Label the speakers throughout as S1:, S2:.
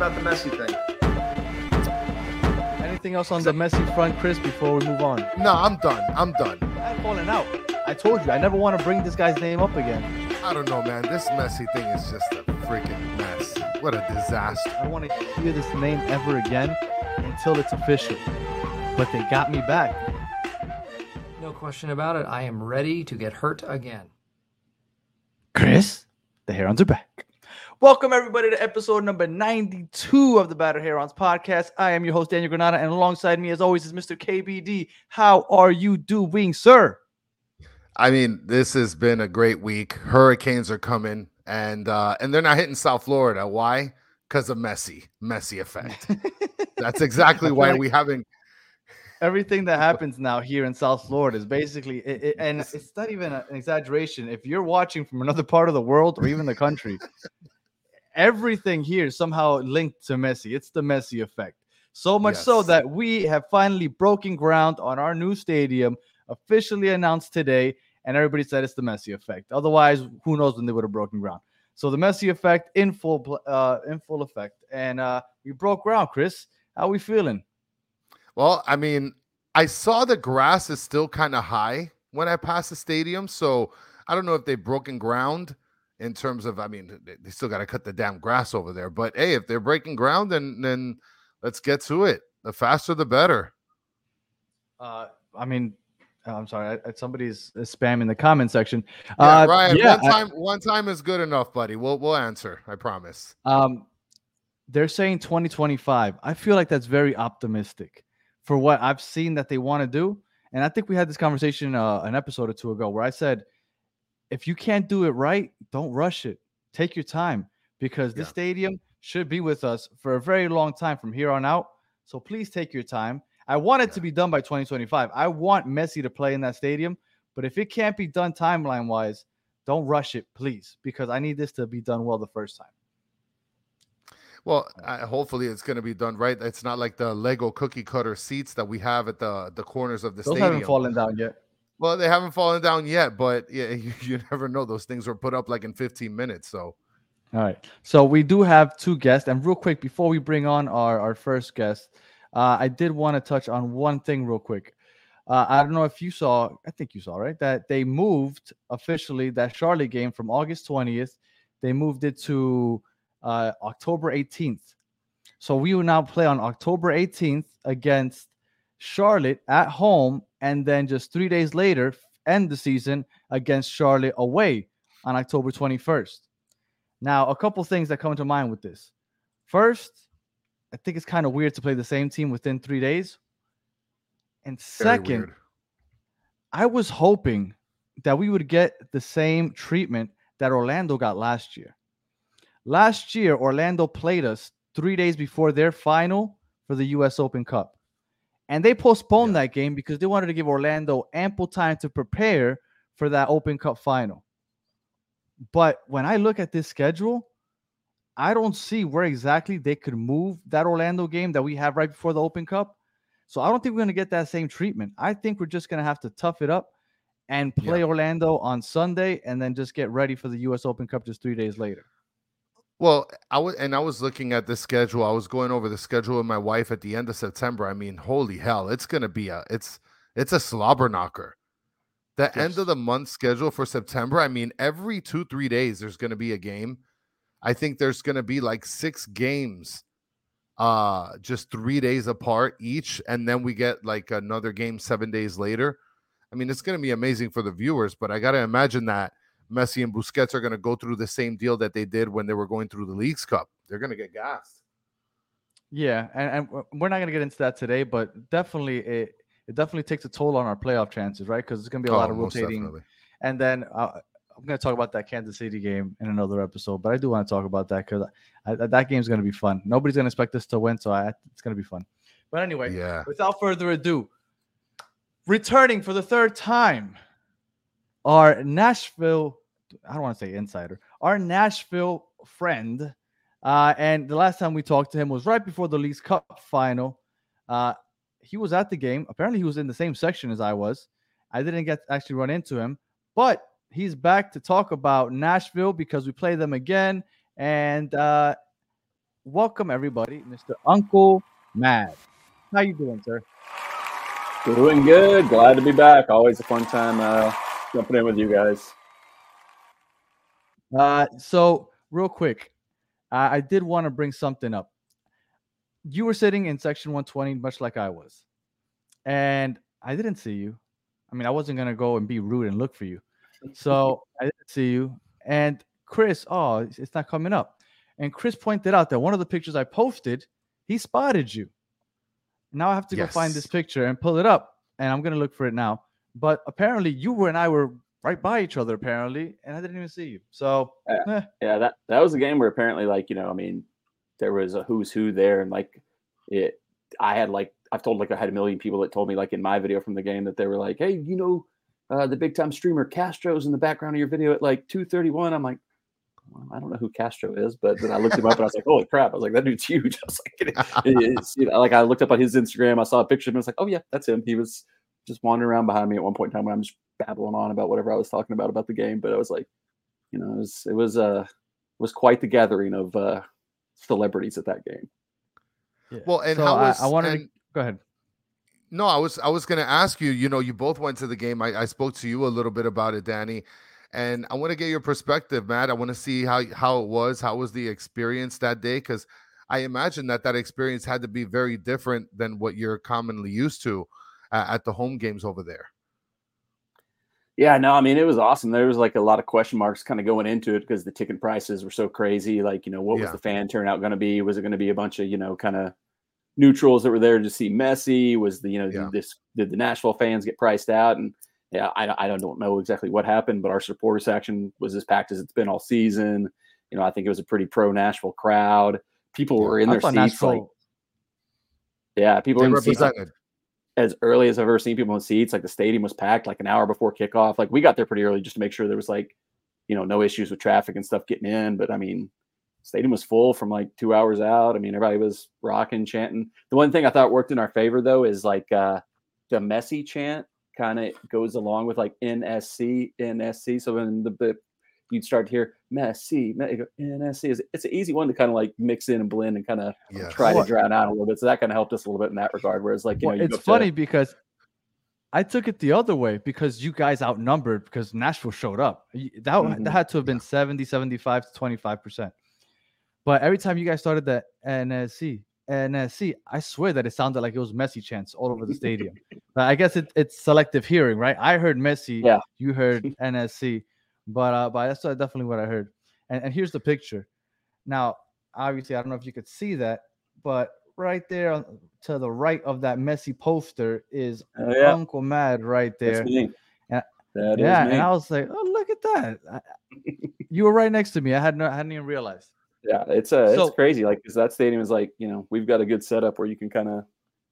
S1: about the Messi thing.
S2: Anything else on the Messi front, Chris, before we move on?
S3: No, I'm done. I'm done.
S2: I'm falling out. I told you, I never want to bring this guy's name up again.
S3: I don't know, man. This Messi thing is just a freaking mess. What a disaster.
S2: I don't want to hear this name ever again until it's official. But they got me back.
S4: No question about it. I am ready to get hurt again.
S2: Chris, the Herons are back. Welcome, everybody, to episode number 92 of the Battered Herons podcast. I am your host, Daniel Granada, and alongside me, as always, is Mr. KBD. How are you doing, sir?
S3: I mean, this has been a great week. Hurricanes are coming, and uh, and they're not hitting South Florida. Why? Because of Messi, Messi effect. That's exactly why we haven't.
S2: Everything that happens now here in South Florida is basically, it, it- and it's not even an exaggeration. If you're watching from another part of the world or even the country, everything here is somehow linked to Messi. It's the Messi effect. So much so that we have finally broken ground on our new stadium, officially announced today, and everybody said it's the Messi effect. Otherwise, who knows when they would have broken ground. So the Messi effect in full, uh, in full effect, and uh, we broke ground. Chris, how are we feeling?
S3: Well, I mean, I saw the grass is still kind of high when I passed the stadium, so I don't know if they've broken ground in terms of. I mean, they- still got to cut the damn grass over there. But hey, if they're breaking ground, then then let's get to it. The faster, the better.
S2: Uh, I mean, uh, I'm sorry, I, I- somebody's uh, spamming the comment section.
S3: Yeah,
S2: uh,
S3: Ryan.
S2: yeah,
S3: one
S2: I-
S3: time, one time is good enough, buddy. We'll we'll answer. I promise.
S2: Um, they're saying 2025. I feel like that's very optimistic for what I've seen that they want to do. And I think we had this conversation uh, an episode or two ago where I said, if you can't do it right, don't rush it. Take your time because this
S3: Yeah.
S2: stadium should be with us for a very long time from here on out. So please take your time. I want it to be done by 2025. I want Messi to play in that stadium, but if it can't be done timeline wise, don't rush it, please, because I need this to be done well the first time.
S3: Well, I, hopefully it's going to be done right. It's not like the Lego cookie cutter seats that we have at the the corners of the
S2: Those
S3: stadium.
S2: Those haven't fallen down yet.
S3: Well, they haven't fallen down yet, but yeah, you, you never know. Those things were put up like in 15 minutes. So
S2: All right. So we do have two guests. And real quick, before we bring on our, our first guest, uh, I did want to touch on one thing real quick. Uh, I don't know if you saw, I think you saw, right? That they moved officially that Charlotte game from August 20th. They moved it to uh, October 18th. So we will now play on October 18th against Charlotte at home. And then just three days later, end the season against Charlotte away on October 21st. Now, a couple things that come to mind with this. First, I think it's kind of weird to play the same team within three days. And second. I was hoping that we would get the same treatment that Orlando got last year. Last year, Orlando played us three days before their final for the US Open Cup. And they postponed
S3: Yeah.
S2: that game because they wanted to give Orlando ample time to prepare for that Open Cup final. But when I look at this schedule, I don't see where exactly they could move that Orlando game that we have right before the Open Cup. So I don't think we're going to get that same treatment. I think we're just going to have to tough it up and play
S3: Yeah.
S2: Orlando on Sunday and then just get ready for the US Open Cup just 3 days later.
S3: Well, I was and I was looking at the schedule. I was going over the schedule with my wife at the end of September. I mean, holy hell, it's gonna be a it's it's a slobber knocker. The end of the month schedule for September. I mean, every two three days there's gonna be a game. I think there's gonna be like six games, uh, just three days apart each, and then we get like another game seven days later. I mean, it's gonna be amazing for the viewers, but I gotta imagine that Messi and Busquets are going to go through the same deal that they did when they were going through the Leagues Cup. They're going to get gassed.
S2: Yeah, and, and we're not going to get into that today, but definitely it, it definitely takes a toll on our playoff chances, right? Because it's going to be a lot
S3: Oh,
S2: of rotating.
S3: definitely.
S2: And then uh, I'm going to talk about that Kansas City game in another episode, but I do want to talk about that because that game's going to be fun. Nobody's going to expect us to win, so I, it's going to be fun. But anyway,
S3: Yeah.
S2: without further ado, returning for the third time, our Nashville, I don't want to say insider, our Nashville friend. Uh, and the last time we talked to him was right before the Leagues Cup final. Uh, he was at the game. Apparently, he was in the same section as I was. I didn't get actually run into him, but he's back to talk about Nashville because we play them again. And uh, welcome everybody, Mr. Uncle Matt. How you doing, sir?
S1: Doing good. Glad to be back. Always a fun time uh, jumping in with you guys.
S2: Uh, so real quick, I, I did want to bring something up. You were sitting in section 120, much like I was, and I didn't see you. I mean, I wasn't gonna go and be rude and look for you, so I didn't see you. And Chris, oh, it's it's not coming up. And Chris pointed out that one of the pictures I posted, he spotted you. Now I have to go find this picture and pull it up, and I'm gonna look for it now. But apparently, you were and I were right by each other, apparently, and I didn't even see you. So, eh,
S1: Yeah, that that was a game where apparently, like you know, I mean, there was a who's who there, and like it. I had like I've told like I had a million people that told me like in my video from the game that they were like, hey, you know, uh, the big time streamer Castro's in the background of your video at like two thirty one. I'm like. Well, I don't know who Castro is, but then I looked him up and I was like, "Holy crap!" I was like, "That dude's huge." I was like, you know, like I looked up on his Instagram, I saw a picture of him, I was like, "Oh yeah, that's him." He was just wandering around behind me at one point in time when I'm just babbling on about whatever I was talking about about the game. But I was like, you know, it was it was uh it was quite the gathering of uh celebrities at that game.
S2: yeah.
S3: Well, and
S2: so
S3: how
S2: I,
S3: was
S2: I wanted to go ahead.
S3: No, I was I was gonna ask you. You know, you both went to the game. I, I spoke to you a little bit about it, Danny, and I want to get your perspective, Matt. I want to see how how it was. How was the experience that day? Because I imagine that that experience had to be very different than what you're commonly used to uh, at the home games over there.
S1: Yeah, no, I mean it was awesome. There was like a lot of question marks kind of going into it because the ticket prices were so crazy. Like, you know, what was the fan turnout going to be? Was it going to be a bunch of, you know, kind of neutrals that were there to see Messi? Was the, you know,
S3: Yeah.
S1: this did the Nashville fans get priced out? And yeah, I, I don't know exactly what happened, but our supporter section was as packed as it's been all season. You know, I think it was a pretty pro Nashville crowd. People
S3: Yeah,
S1: were in their seats like, yeah, people
S3: They
S1: were in the seats
S3: represented.
S1: As early as I've ever seen people in seats. Like the stadium was packed like an hour before kickoff. Like we got there pretty early just to make sure there was like, you know, no issues with traffic and stuff getting in. But I mean, stadium was full from like two hours out. I mean, everybody was rocking, chanting. The one thing I thought worked in our favor though is like uh the Messi chant kind of goes along with like NSC, NSC. So when the, the you'd start to hear Messi, Me- you NSC is it's an easy one to kind of like mix in and blend and kind of
S3: Yes.
S1: try to drown out a little bit. So that kind of helped us a little bit in that regard. Whereas like you
S2: Well,
S1: know, you
S2: it's
S1: go up to-
S2: funny because I took it the other way because you guys outnumbered because Nashville showed up. Y- That,
S1: Mhm.
S2: that had to have been 70, 75 to 25%. But every time you guys started the NSC, NSC, I swear that it sounded like it was Messi chants all over the stadium. but I guess it, it's selective hearing, right? I heard Messi,
S1: Yeah.
S2: you heard NSC, but uh, but that's definitely what I heard. And, and here's the picture. Now, obviously, I don't know if you could see that, but right there to the right of that Messi poster is
S1: Oh, yeah.
S2: Uncle Matt right
S1: That's
S2: there.
S1: me.
S2: Yeah.
S1: That is
S2: yeah,
S1: me.
S2: and I was like, oh, look at that. I- you were right next to me. I had no, I hadn't even realized.
S1: yeah, it's uh,
S2: So-
S1: it's crazy. Like, because that stadium is like, you know, we've got a good setup where you can kind of,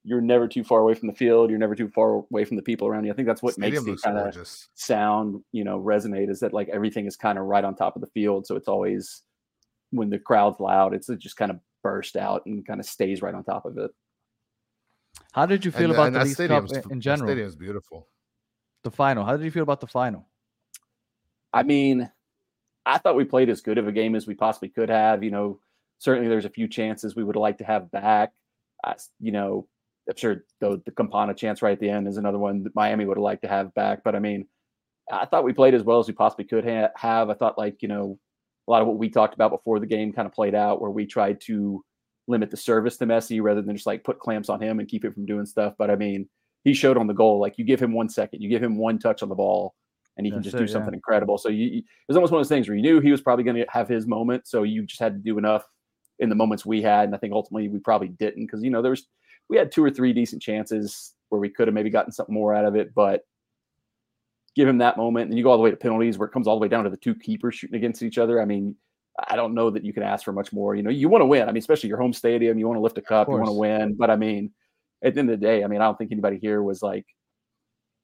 S1: you're never too far away from the field. You're never too far away from the people around you. I think that's what
S3: Stadium
S1: makes the kind of sound, you know, resonate is that like everything is kind of right on top of the field. So it's always when the crowd's loud, it's it just kind of burst out and kind of stays right on top of it.
S2: How did you feel
S3: And- uh,
S2: about
S3: and
S2: the
S3: that
S2: Leagues Cup in,
S3: f-
S2: in
S3: that
S2: general?
S3: Stadium's beautiful.
S2: The final. How did you feel about the final?
S1: I mean, I thought we played as good of a game as we possibly could have. You know, certainly there's a few chances we would have liked to have back. I s you know, I'm sure the, the Campana chance right at the end is another one that Miami would have liked to have back. But I mean, I thought we played as well as we possibly could ha- have. I thought like you know, a lot of what we talked about before the game kind of played out, where we tried to limit the service to Messi rather than just like put clamps on him and keep him from doing stuff. But I mean, he showed on the goal like you give him one second, you give him one touch on the ball, and he can
S2: That's
S1: just do
S2: yeah.
S1: something incredible. So you, you- it was almost one of those things where you knew he was probably going to have his moment, so you just had to do enough in the moments we had, and I think ultimately we probably didn't because you know there was we had two or three decent chances where we could have maybe gotten something more out of it, but give him that moment, and you go all the way to penalties where it comes all the way down to the two keepers shooting against each other. I mean, I don't know that you can ask for much more. You know, you want to win. I mean, especially your home stadium, you want to lift a cup, you want to win. But I mean, at the end of the day, I mean, I don't think anybody here was like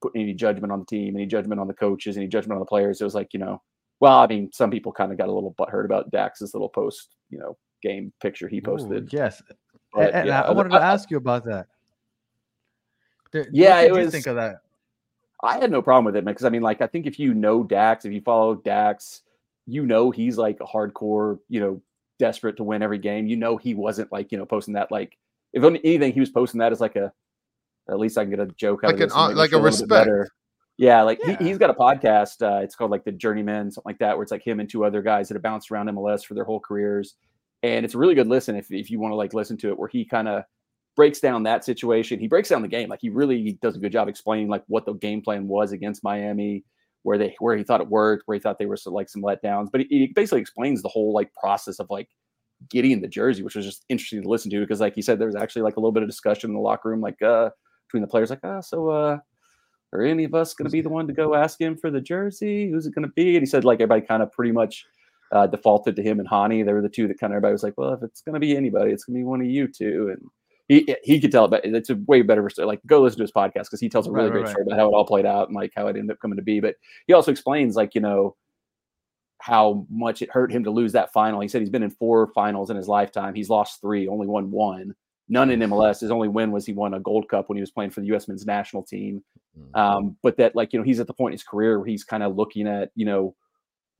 S1: putting any judgment on the team, any judgment on the coaches, any judgment on the players. It was like, you know, well, I mean, some people kind of got a little butthurt about Dax's little post, you know, game picture he
S2: Ooh,
S1: posted.
S2: yes. A-
S1: But,
S2: and
S1: yeah,
S2: I, I wanted to ask you about that. Th-
S1: Yeah,
S2: what did
S1: it
S2: you
S1: was-
S2: think of that?
S1: I had no problem with it. Because I mean, like, I think if you know Dax, if you follow Dax, you know he's like a hardcore, you know, desperate to win every game. You know, he wasn't like you know posting that like if anything, he was posting that as like a at least I can get a joke out
S3: like
S1: of this.
S3: an like a respect.
S1: Yeah, like
S2: Yeah.
S1: He, he's got a podcast. Uh, it's called like the Journeyman, something like that, where it's like him and two other guys that have bounced around MLS for their whole careers, and it's a really good listen if if you want to like listen to it, where he kind of breaks down that situation. He breaks down the game, like he really does a good job explaining like what the game plan was against Miami, where they where he thought it worked, where he thought they were so, like some letdowns, but he, he basically explains the whole like process of like getting the jersey, which was just interesting to listen to because like he said, there was actually like a little bit of discussion in the locker room, like uh between the players, like, ah, so uh are any of us going to be the one to go ask him for the jersey? Who's it going to be? And he said, like, everybody kind of pretty much uh, defaulted to him and Hany. They were the two that kind of everybody was like, well, if it's going to be anybody, it's going to be one of you two. And he he could tell, it, but it's a way better story. Like, go listen to his podcast because he tells a really
S2: Right,
S1: great
S2: right,
S1: story about how it all played out and like how it ended up coming to be. But he also explains, like, you know, how much it hurt him to lose that final. He said he's been in four finals in his lifetime. He's lost three, only won one. None in MLS. His only win was he won a Gold Cup when he was playing for the U.S. men's national team.
S3: Mm.
S1: Um, but that, like, you know, he's at the point in his career where he's kind of looking at, you know,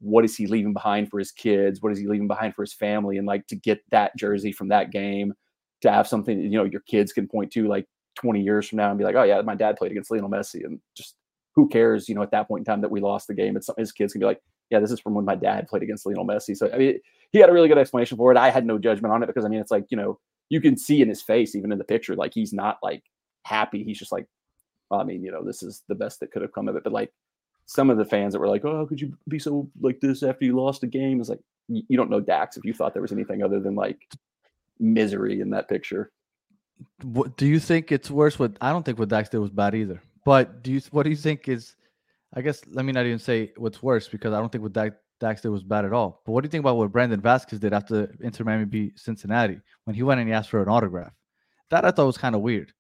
S1: what is he leaving behind for his kids? What is he leaving behind for his family? And like to get that jersey from that game, to have something you know your kids can point to like 20 years from now and be like, oh yeah, my dad played against Lionel Messi, and just who cares? You know, at that point in time that we lost the game, it's his kids can be like, yeah, this is from when my dad played against Lionel Messi. So I mean, he had a really good explanation for it. I had no judgment on it because I mean, it's like you know, you can see in his face, even in the picture, like he's not like happy. He's just like, well, I mean, you know, this is the best that could have come of it. But like some of the fans that were like, oh, how could you be so like this after you lost a game? Is like you, you don't know Dax if you thought there was anything other than like misery in that picture.
S2: What do you think it's worse? What I don't think what Dax did was bad either. But do you? What do you think is? I guess let me not even say what's worse because I don't think what Dax, Dax did was bad at all. But what do you think about what Brandon Vazquez did after Inter Miami beat Cincinnati when he went and he asked for an autograph? That I thought was kind of weird.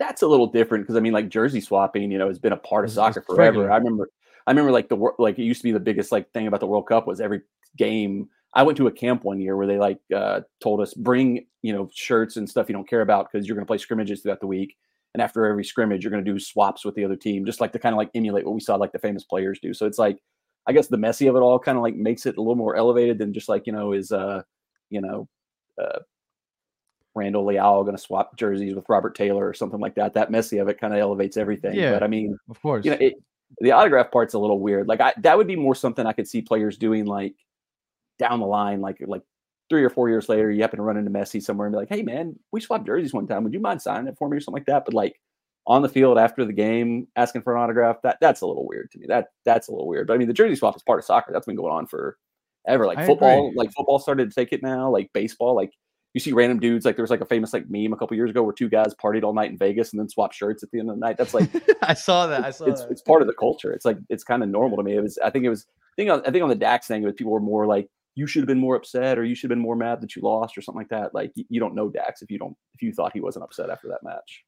S1: That's a little different because I mean, like jersey swapping, you know, has been a part of soccer forever. I remember, I remember like the like it used to be the biggest like thing about the World Cup was every game. I went to a camp one year where they like uh, told us bring you know shirts and stuff you don't care about because you're going to play scrimmages throughout the week, and after every scrimmage you're going to do swaps with the other team, just like to kind of like emulate what we saw like the famous players do. So it's like I guess the Messi of it all kind of like makes it a little more elevated than just like you know is uh you know uh Randall Leal going to swap jerseys with Robert Taylor or something like that. That Messi of it kind of elevates everything.
S2: Yeah.
S1: But I mean,
S2: Of course.
S1: you know, it, the autograph part's a little weird. Like I, that would be more something I could see players doing like down the line, like like three or four years later, you happen to run into Messi somewhere and be like, "Hey, man, we swapped jerseys one time. Would you mind signing it for me or something like that?" But like on the field after the game, asking for an autograph, that that's a little weird to me. That that's a little weird. But I mean, the jersey swap is part of soccer. That's been going on for ever. Like
S2: I
S1: football,
S2: agree.
S1: like football started to take it now. Like baseball, like you see random dudes. Like there was like a famous like meme a couple years ago where two guys partied all night in Vegas and then swapped shirts at the end of the night. That's like
S2: I saw that. I saw
S1: it's
S2: that.
S1: it's part of the culture. It's like it's kind of normal to me. It was I think it was I think on, I think on the Dax thing, it was people were more like you should have been more upset or you should have been more mad that you lost or something like that. Like y- you don't know Dax if you don't if you thought he wasn't upset after that match.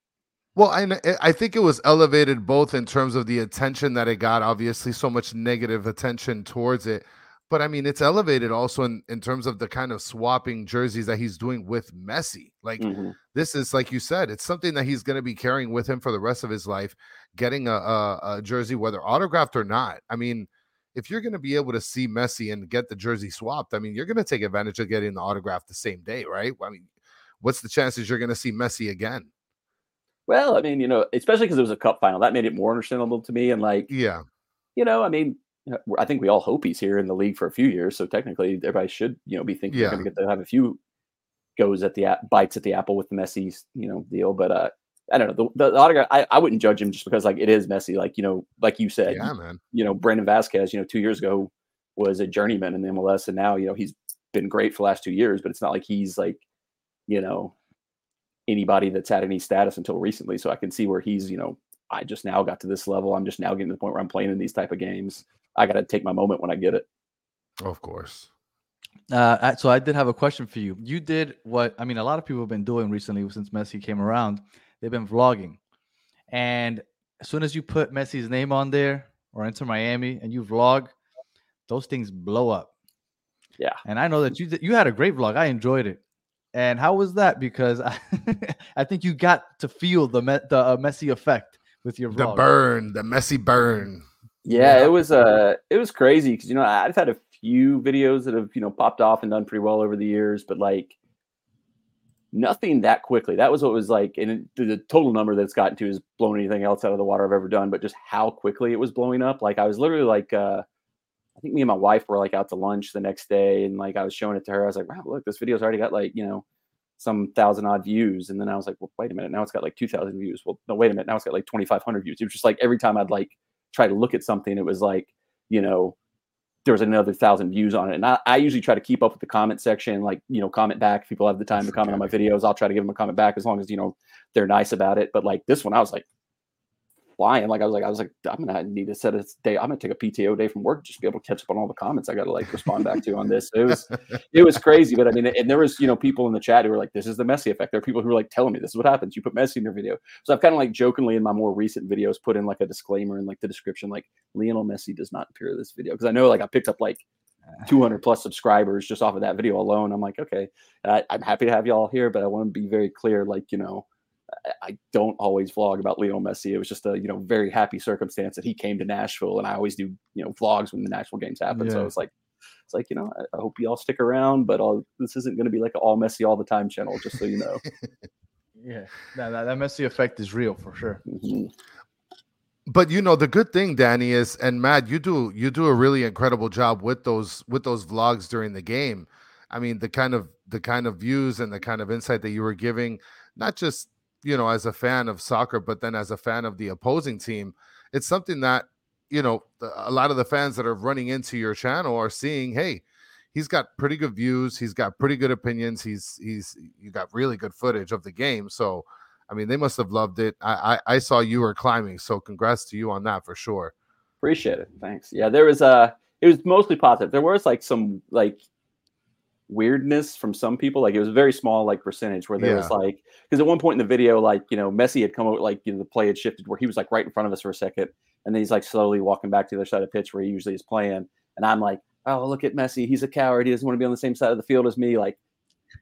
S3: Well, I I think it was elevated both in terms of the attention that it got, obviously so much negative attention towards it. But I mean, it's elevated also in, in terms of the kind of swapping jerseys that he's doing with Messi. Like
S1: Mhm.
S3: this is like you said, it's something that he's going to be carrying with him for the rest of his life, getting a, a, a jersey, whether autographed or not. I mean, if you're going to be able to see Messi and get the jersey swapped, I mean, you're going to take advantage of getting the autograph the same day, right? I mean, what's the chances you're going to see Messi again?
S1: Well, I mean, you know, especially because it was a cup final, that made it more understandable to me. And like,
S3: Yeah.
S1: you know, I mean, I think we all hope he's here in the league for a few years. So technically, everybody should, you know, be thinking they're going to get to have a few goes at the app, bites at the apple with the Messi's, you know, deal. But uh, I don't know the, the autograph. I, I wouldn't judge him just because like it is Messi. Like you know, like you said,
S3: Yeah, man.
S1: you know, Brandon Vazquez, you know, two years ago was a journeyman in the MLS, and now you know he's been great for the last two years. But it's not like he's like, you know, anybody that's had any status until recently. So I can see where he's, you know, I just now got to this level. I'm just now getting to the point where I'm playing in these type of games. I got to take my moment when I get it.
S3: Of course.
S2: Uh, so I did have a question for you. You did what I mean. A lot of people have been doing recently since Messi came around. They've been vlogging, and as soon as you put Messi's name on there or Inter Miami and you vlog, those things blow up.
S1: Yeah.
S2: And I know that you you had a great vlog. I enjoyed it. And how was that? Because I, I think you got to feel the Me- the uh, Messi effect with your vlog.
S3: The burn, the messy burn.
S1: Yeah,
S3: Yeah.
S1: it was uh it was crazy because you know I've had a few videos that have you know popped off and done pretty well over the years, but like nothing that quickly. That was what was like, and it, the total number that's gotten to is blown anything else out of the water I've ever done. But just how quickly it was blowing up, like I was literally like, uh, I think me and my wife were like out to lunch the next day, and like I was showing it to her. I was like, wow, look, this video's already got like you know some thousand odd views, and then I was like, well, wait a minute, now it's got like two thousand views. Well, no, wait a minute, now it's got like twenty five hundred views. It was just like every time I'd like try to look at something, it was like you know there was another thousand views on it. And I, I, usually try to keep up with the comment section, like, you know, comment back. If people have the time to comment on my videos, I'll try to give them a comment back as long as, you know, they're nice about it. But like this one, I was like, flying. Like I was like, I was like, I'm gonna need to set a day. I'm gonna take a PTO day from work just to be able to catch up on all the comments I got to like respond back to on this. It was it was crazy, but I mean, and there was you know people in the chat who were like, "This is the Messi effect." There are people who were like telling me this is what happens. You put Messi in your video, so I've kind of like jokingly in my more recent videos put in like a disclaimer in like the description, like Lionel Messi does not appear in this video because I know like I picked up like ah. 200 plus subscribers just off of that video alone. I'm like, okay, I'm happy to have y'all here, but I want to be very clear, like you know I don't always vlog about Lionel Messi. It was just a you know very happy circumstance that he came to Nashville, and I always do you know vlogs when the Nashville games happen. Yeah. So it's like it's like you know I, I hope you all stick around, but all, this isn't going to be like an all Messi all the time channel, just so you know.
S2: yeah, that, that, that Messi effect is real for sure. Mm-hmm.
S3: But you know the good thing, Danny, is and Matt, you do you do a really incredible job with those with those vlogs during the game. I mean, the kind of the kind of views and the kind of insight that you were giving, not just you know, as a fan of soccer, but then as a fan of the opposing team, it's something that, you know, a lot of the fans that are running into your channel are seeing, hey, he's got pretty good views, he's got pretty good opinions, he's he's you got really good footage of the game. So I mean, they must have loved it. I, I, I saw you were climbing, so congrats to you on that for sure.
S1: Appreciate it. Thanks. Yeah, there was a. Uh, it was mostly positive. There was like some like weirdness from some people. Like it was a very small like percentage where there yeah. was like because at one point in the video, like you know, Messi had come out like you know the play had shifted where he was like right in front of us for a second, and then he's like slowly walking back to the other side of the pitch where he usually is playing, and I'm like, oh look at Messi, he's a coward. He doesn't want to be on the same side of the field as me. Like,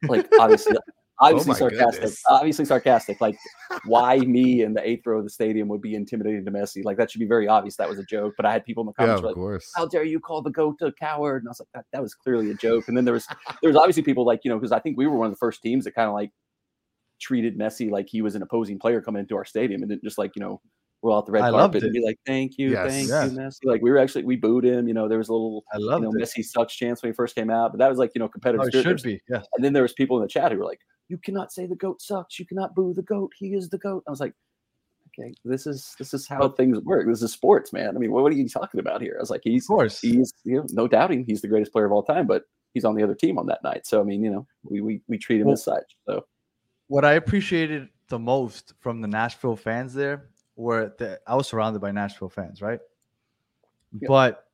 S1: like obviously Oh obviously oh sarcastic. Goodness. Obviously sarcastic. Like why me in the eighth row of the stadium would be intimidating to Messi. Like that should be very obvious. That was a joke. But I had people in the comments
S3: yeah, like, course.
S1: "How dare you call the goat a coward?" And I was like, "That, that was clearly a joke." And then there was there was obviously people like you know because I think we were one of the first teams that kind of like treated Messi like he was an opposing player coming into our stadium and didn't just like you know roll out the red I carpet and be like, "Thank you, yes, thank yes. you, Messi." Like we were actually we booed him. You know, there was a little I love you know, Messi sucks chance when he first came out, but that was like you know competitive.
S2: Oh, should be, yeah.
S1: And then there was people in the chat who were like, "You cannot say the goat sucks. You cannot boo the goat. He is the goat." I was like. Okay, this is this is how things work. This is sports, man. I mean, what, what are you talking about here? I was like, he's, of course, he's, you know, no doubting, he's the greatest player of all time, but he's on the other team on that night. So, I mean, you know, we we, we treat him well, as such. So,
S2: what I appreciated the most from the Nashville fans there were the, I was surrounded by Nashville fans, right? Yep. But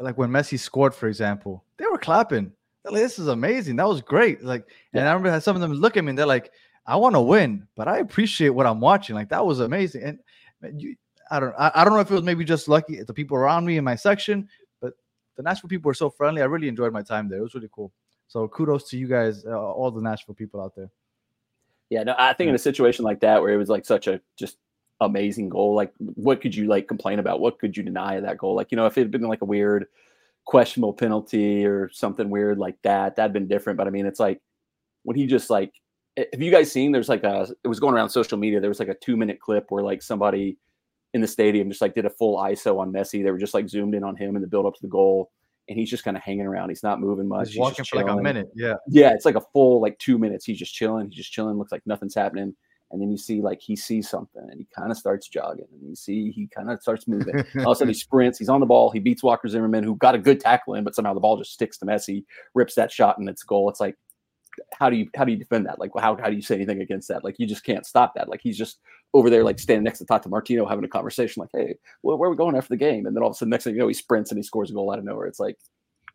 S2: like when Messi scored, for example, they were clapping. Like, "This is amazing! That was great!" Like, yeah. and I remember some of them look at me and they're like, "I want to win, but I appreciate what I'm watching. Like, that was amazing." And you, I don't, I, I don't know if it was maybe just lucky the people around me in my section, but the Nashville people were so friendly. I really enjoyed my time there. It was really cool. So kudos to you guys, uh, all the Nashville people out there.
S1: Yeah, no, I think in a situation like that where it was like such a just amazing goal. Like, what could you like complain about? What could you deny that goal? Like, you know, if it had been like a weird, questionable penalty or something weird like that, that'd been different. But I mean, it's like when he just like, have you guys seen? There's like a, it was going around social media. There was like a two minute clip where like somebody in the stadium just like did a full ISO on Messi. They were just like zoomed in on him in the build up to the goal. And he's just kind of hanging around. He's not moving much.
S2: He's, he's walking for like a minute. Yeah.
S1: Yeah. It's like a full like two minutes. He's just chilling. He's just chilling. Looks like nothing's happening and then you see like he sees something and he kind of starts jogging and you see he kind of starts moving. All of a sudden he sprints he's on the ball he beats walker zimmerman who got a good tackle in but somehow the ball just sticks to messi rips that shot and it's goal. It's like how do you how do you defend that? Like how, how do you say anything against that? Like you just can't stop that. Like he's just over there like standing next to Tata Martino having a conversation like hey well, where are we going after the game? And then all of a sudden next thing you know he sprints and he scores a goal out of nowhere. It's like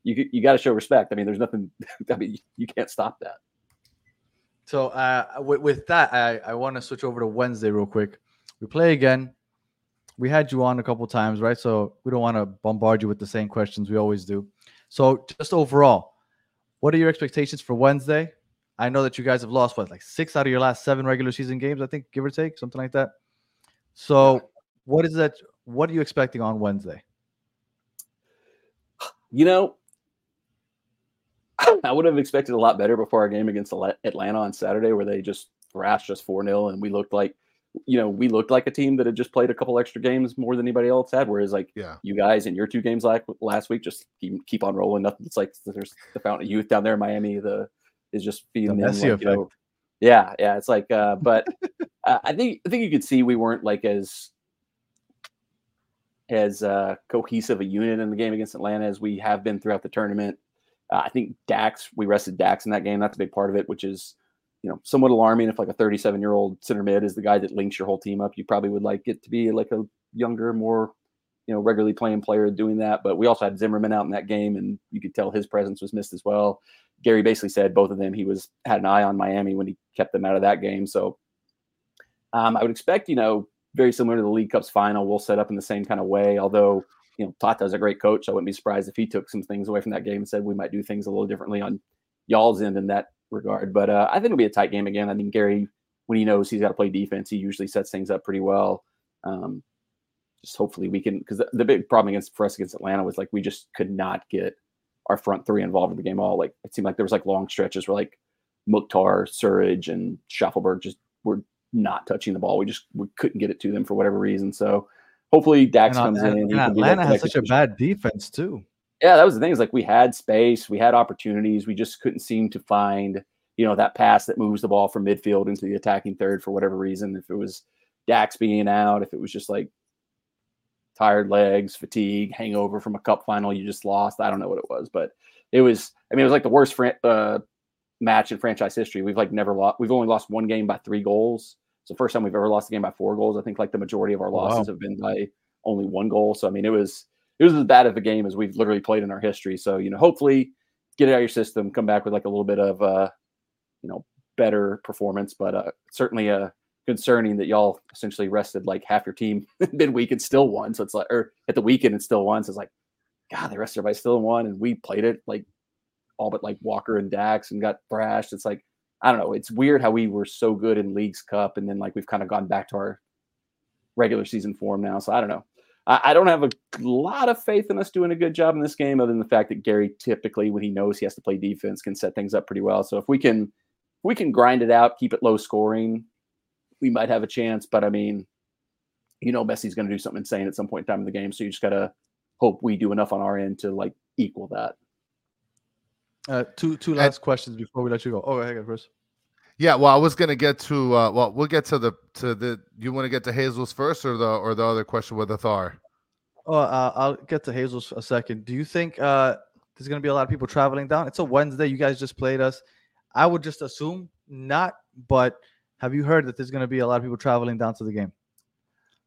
S1: you you got to show respect. I mean there's nothing i mean you can't stop that
S2: so uh, with, with that, I, I want to switch over to Wednesday real quick. We play again. We had you on a couple times, right? So we don't want to bombard you with the same questions we always do. So just overall, what are your expectations for Wednesday? I know that you guys have lost what, like six out of your last seven regular season games, I think, give or take, something like that. So what is that? What are you expecting on Wednesday?
S1: You know, I would have expected a lot better before our game against Atlanta on Saturday, where they just thrashed us 4 0 and we looked like you know, we looked like a team that had just played a couple extra games more than anybody else had. Whereas, like,
S3: yeah,
S1: you guys in your two games like last week just keep, keep on rolling. Nothing. It's like there's the Fountain of Youth down there in Miami. The is just feeding them. Like, you know, yeah, yeah. It's like, uh, but uh, I think I think you could see we weren't like as as uh, cohesive a unit in the game against Atlanta as we have been throughout the tournament. Uh, I think Dax, we rested Dax in that game. That's a big part of it, which is you know somewhat alarming if like a 37 year old center mid is the guy that links your whole team up. You probably would like it to be like a younger more you know regularly playing player doing that. But we also had zimmerman out in that game and you could tell his presence was missed as well. Gary basically said both of them he was had an eye on miami when he kept them out of that game. So um, i would expect you know very similar to the league cups final we'll set up in the same kind of way although you know tata's a great coach i wouldn't be surprised if he took some things away from that game and said we might do things a little differently on y'all's end in that regard. But uh, I think it'll be a tight game again. I mean, Gary, when he knows he's got to play defense, he usually sets things up pretty well. Um, just hopefully we can, because the, the, big problem against for us against Atlanta was like we just could not get our front three involved in the game all. Like it seemed like there was like long stretches where like Mukhtar, Surridge, and Shaffelburg just were not touching the ball. We just we couldn't get it to them for whatever reason. So hopefully Dax and, comes
S2: and,
S1: in.
S2: And Atlanta has such a bad defense too
S1: yeah, that was the thing. Is like we had space, we had opportunities, we just couldn't seem to find, you know, that pass that moves the ball from midfield into the attacking third for whatever reason. If it was Dax being out, if it was just like tired legs, fatigue, hangover from a cup final you just lost. I don't know what it was, but it was. I mean, it was like the worst fran- uh, match in franchise history. We've like never lost. We've only lost one game by three goals. It's the first time we've ever lost a game by four goals. I think like the majority of our losses wow. have been by only one goal. So I mean, it was it was as bad of a game as we've literally played in our history. So, you know, hopefully get it out of your system, come back with like a little bit of, uh, you know, better performance, but uh, certainly uh, concerning that y'all essentially rested like half your team midweek and still won. So it's like, or at the weekend and still won. So it's like, God, the rest of everybody still won. And we played it like all but like Walker and Dax and got thrashed. It's like, I don't know. It's weird how we were so good in Leagues Cup and then like we've kind of gone back to our regular season form now. So I don't know. I, don't have a lot of faith in us doing a good job in this game, other than the fact that Gary typically, when he knows he has to play defense, can set things up pretty well. So if we can, if we can grind it out, keep it low scoring, we might have a chance. But I mean, you know, Messi's going to do something insane at some point in time in the game, so you just gotta hope we do enough on our end to like equal that.
S2: Uh, two two last and, questions before we let you go. Oh, hey, first.
S3: Yeah, well, I was gonna get to uh, well, we'll get to the to the. You want to get to Hazel's first, or the or the other question with Athar?
S2: Oh, uh, I'll get to Hazel's a second. Do you think uh, there's gonna be a lot of people traveling down? It's a Wednesday. You guys just played us. I would just assume not, but have you heard that there's gonna be a lot of people traveling down to the game?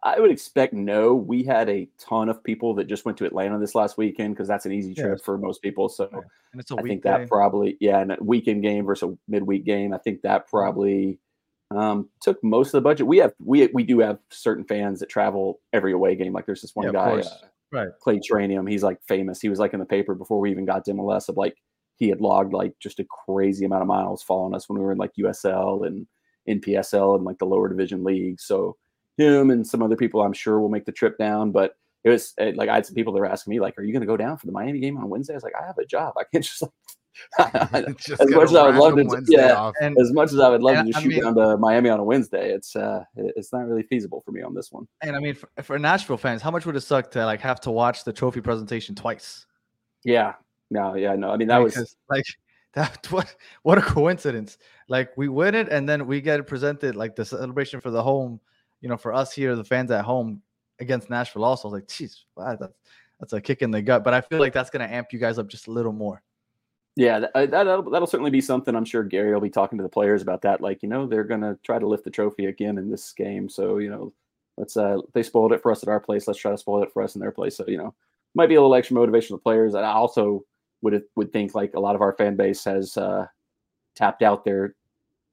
S1: I would expect no. We had a ton of people that just went to Atlanta this last weekend because that's an easy trip yeah. for most people. So
S2: and it's a
S1: I think that probably yeah, and a weekend game versus a midweek game. I think that mm-hmm. probably um, took most of the budget. We have we we do have certain fans that travel every away game. Like there's this one yeah, guy, uh,
S2: right?
S1: Clay Tranium. He's like famous. He was like in the paper before we even got to MLS of like he had logged like just a crazy amount of miles following us when we were in like USL and NPSL and like the lower division league. So him and some other people I'm sure will make the trip down. But it was eh, like I had some people that were asking me like, "Are you going to go down for the Miami game on Wednesday?" I was like, "I have a job. I can't just like." just as much as I would love to, Wednesday yeah. And, as much as I would love to just shoot mean, down to Miami on a Wednesday, it's uh, it's not really feasible for me on this one.
S2: And I mean, for, for Nashville fans, how much would it suck to like have to watch the trophy presentation twice?
S1: Yeah, no, yeah, no. I mean, that because, was
S2: like that. What what a coincidence! Like we win it, and then we get presented like the celebration for the home you know, for us here, the fans at home against Nashville, also, I was like, geez, wow, that's, that's a kick in the gut. But I feel like that's going to amp you guys up just a little more.
S1: Yeah, that, uh, that'll, that'll certainly be something. I'm sure Gary will be talking to the players about that. Like, you know, they're going to try to lift the trophy again in this game. So, you know, let's, uh, they spoiled it for us at our place. Let's try to spoil it for us in their place. So, you know, might be a little extra motivation the players. And I also would, would think like a lot of our fan base has, uh, tapped out their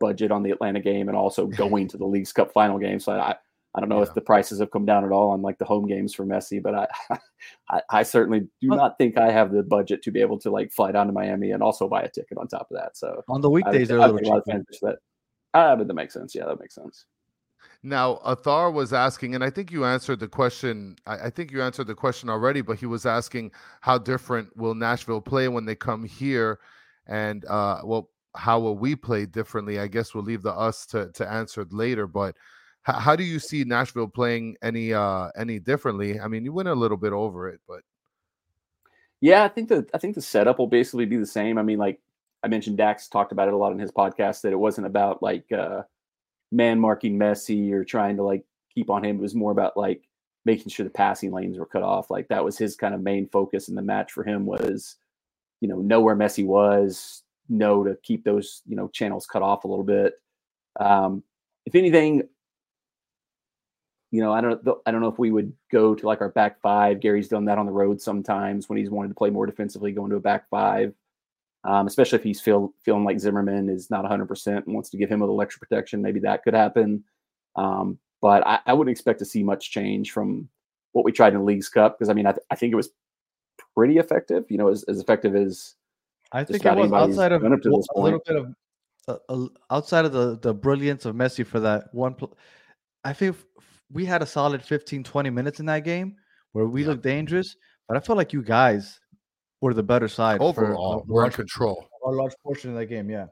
S1: budget on the Atlanta game and also going to the Leagues Cup final game. So I, I don't know yeah. if the prices have come down at all on like the home games for Messi, but I, I, I, certainly do not think I have the budget to be able to like fly down to Miami and also buy a ticket on top of that. So
S2: on the weekdays, I,
S1: I, think a lot of fans that. Ah, but that makes sense. Yeah, that makes sense.
S3: Now, Athar was asking, and I think you answered the question. I, I, think you answered the question already, but he was asking how different will Nashville play when they come here and uh, well, how will we play differently? I guess we'll leave the us to to answer it later. But h- how do you see Nashville playing any uh any differently? I mean, you went a little bit over it, but
S1: Yeah, I think the I think the setup will basically be the same. I mean, like I mentioned, Dax talked about it a lot in his podcast that it wasn't about like uh, man marking Messi or trying to like keep on him. It was more about like making sure the passing lanes were cut off. Like that was his kind of main focus in the match for him was, you know, know where Messi was, know to keep those you know channels cut off a little bit. Um, if anything, you know, I don't I don't know if we would go to like our back five. Gary's done that on the road sometimes when he's wanted to play more defensively, going to a back five. Um, especially if he's feel, feeling like Zimmerman is not 100% and wants to give him a little extra protection, maybe that could happen. Um, but I, I, wouldn't expect to see much change from what we tried in the Leagues Cup because I mean I, th- I, think it was pretty effective. You know, as, as effective as
S2: I think it was outside of a little bit of uh, uh, outside of the the brilliance of Messi for that one. Pl- I think we had a solid 15, 20 minutes in that game where we yeah. looked dangerous, but I felt like you guys were the better side
S3: overall. we're in control.
S2: A large portion of that game, yeah.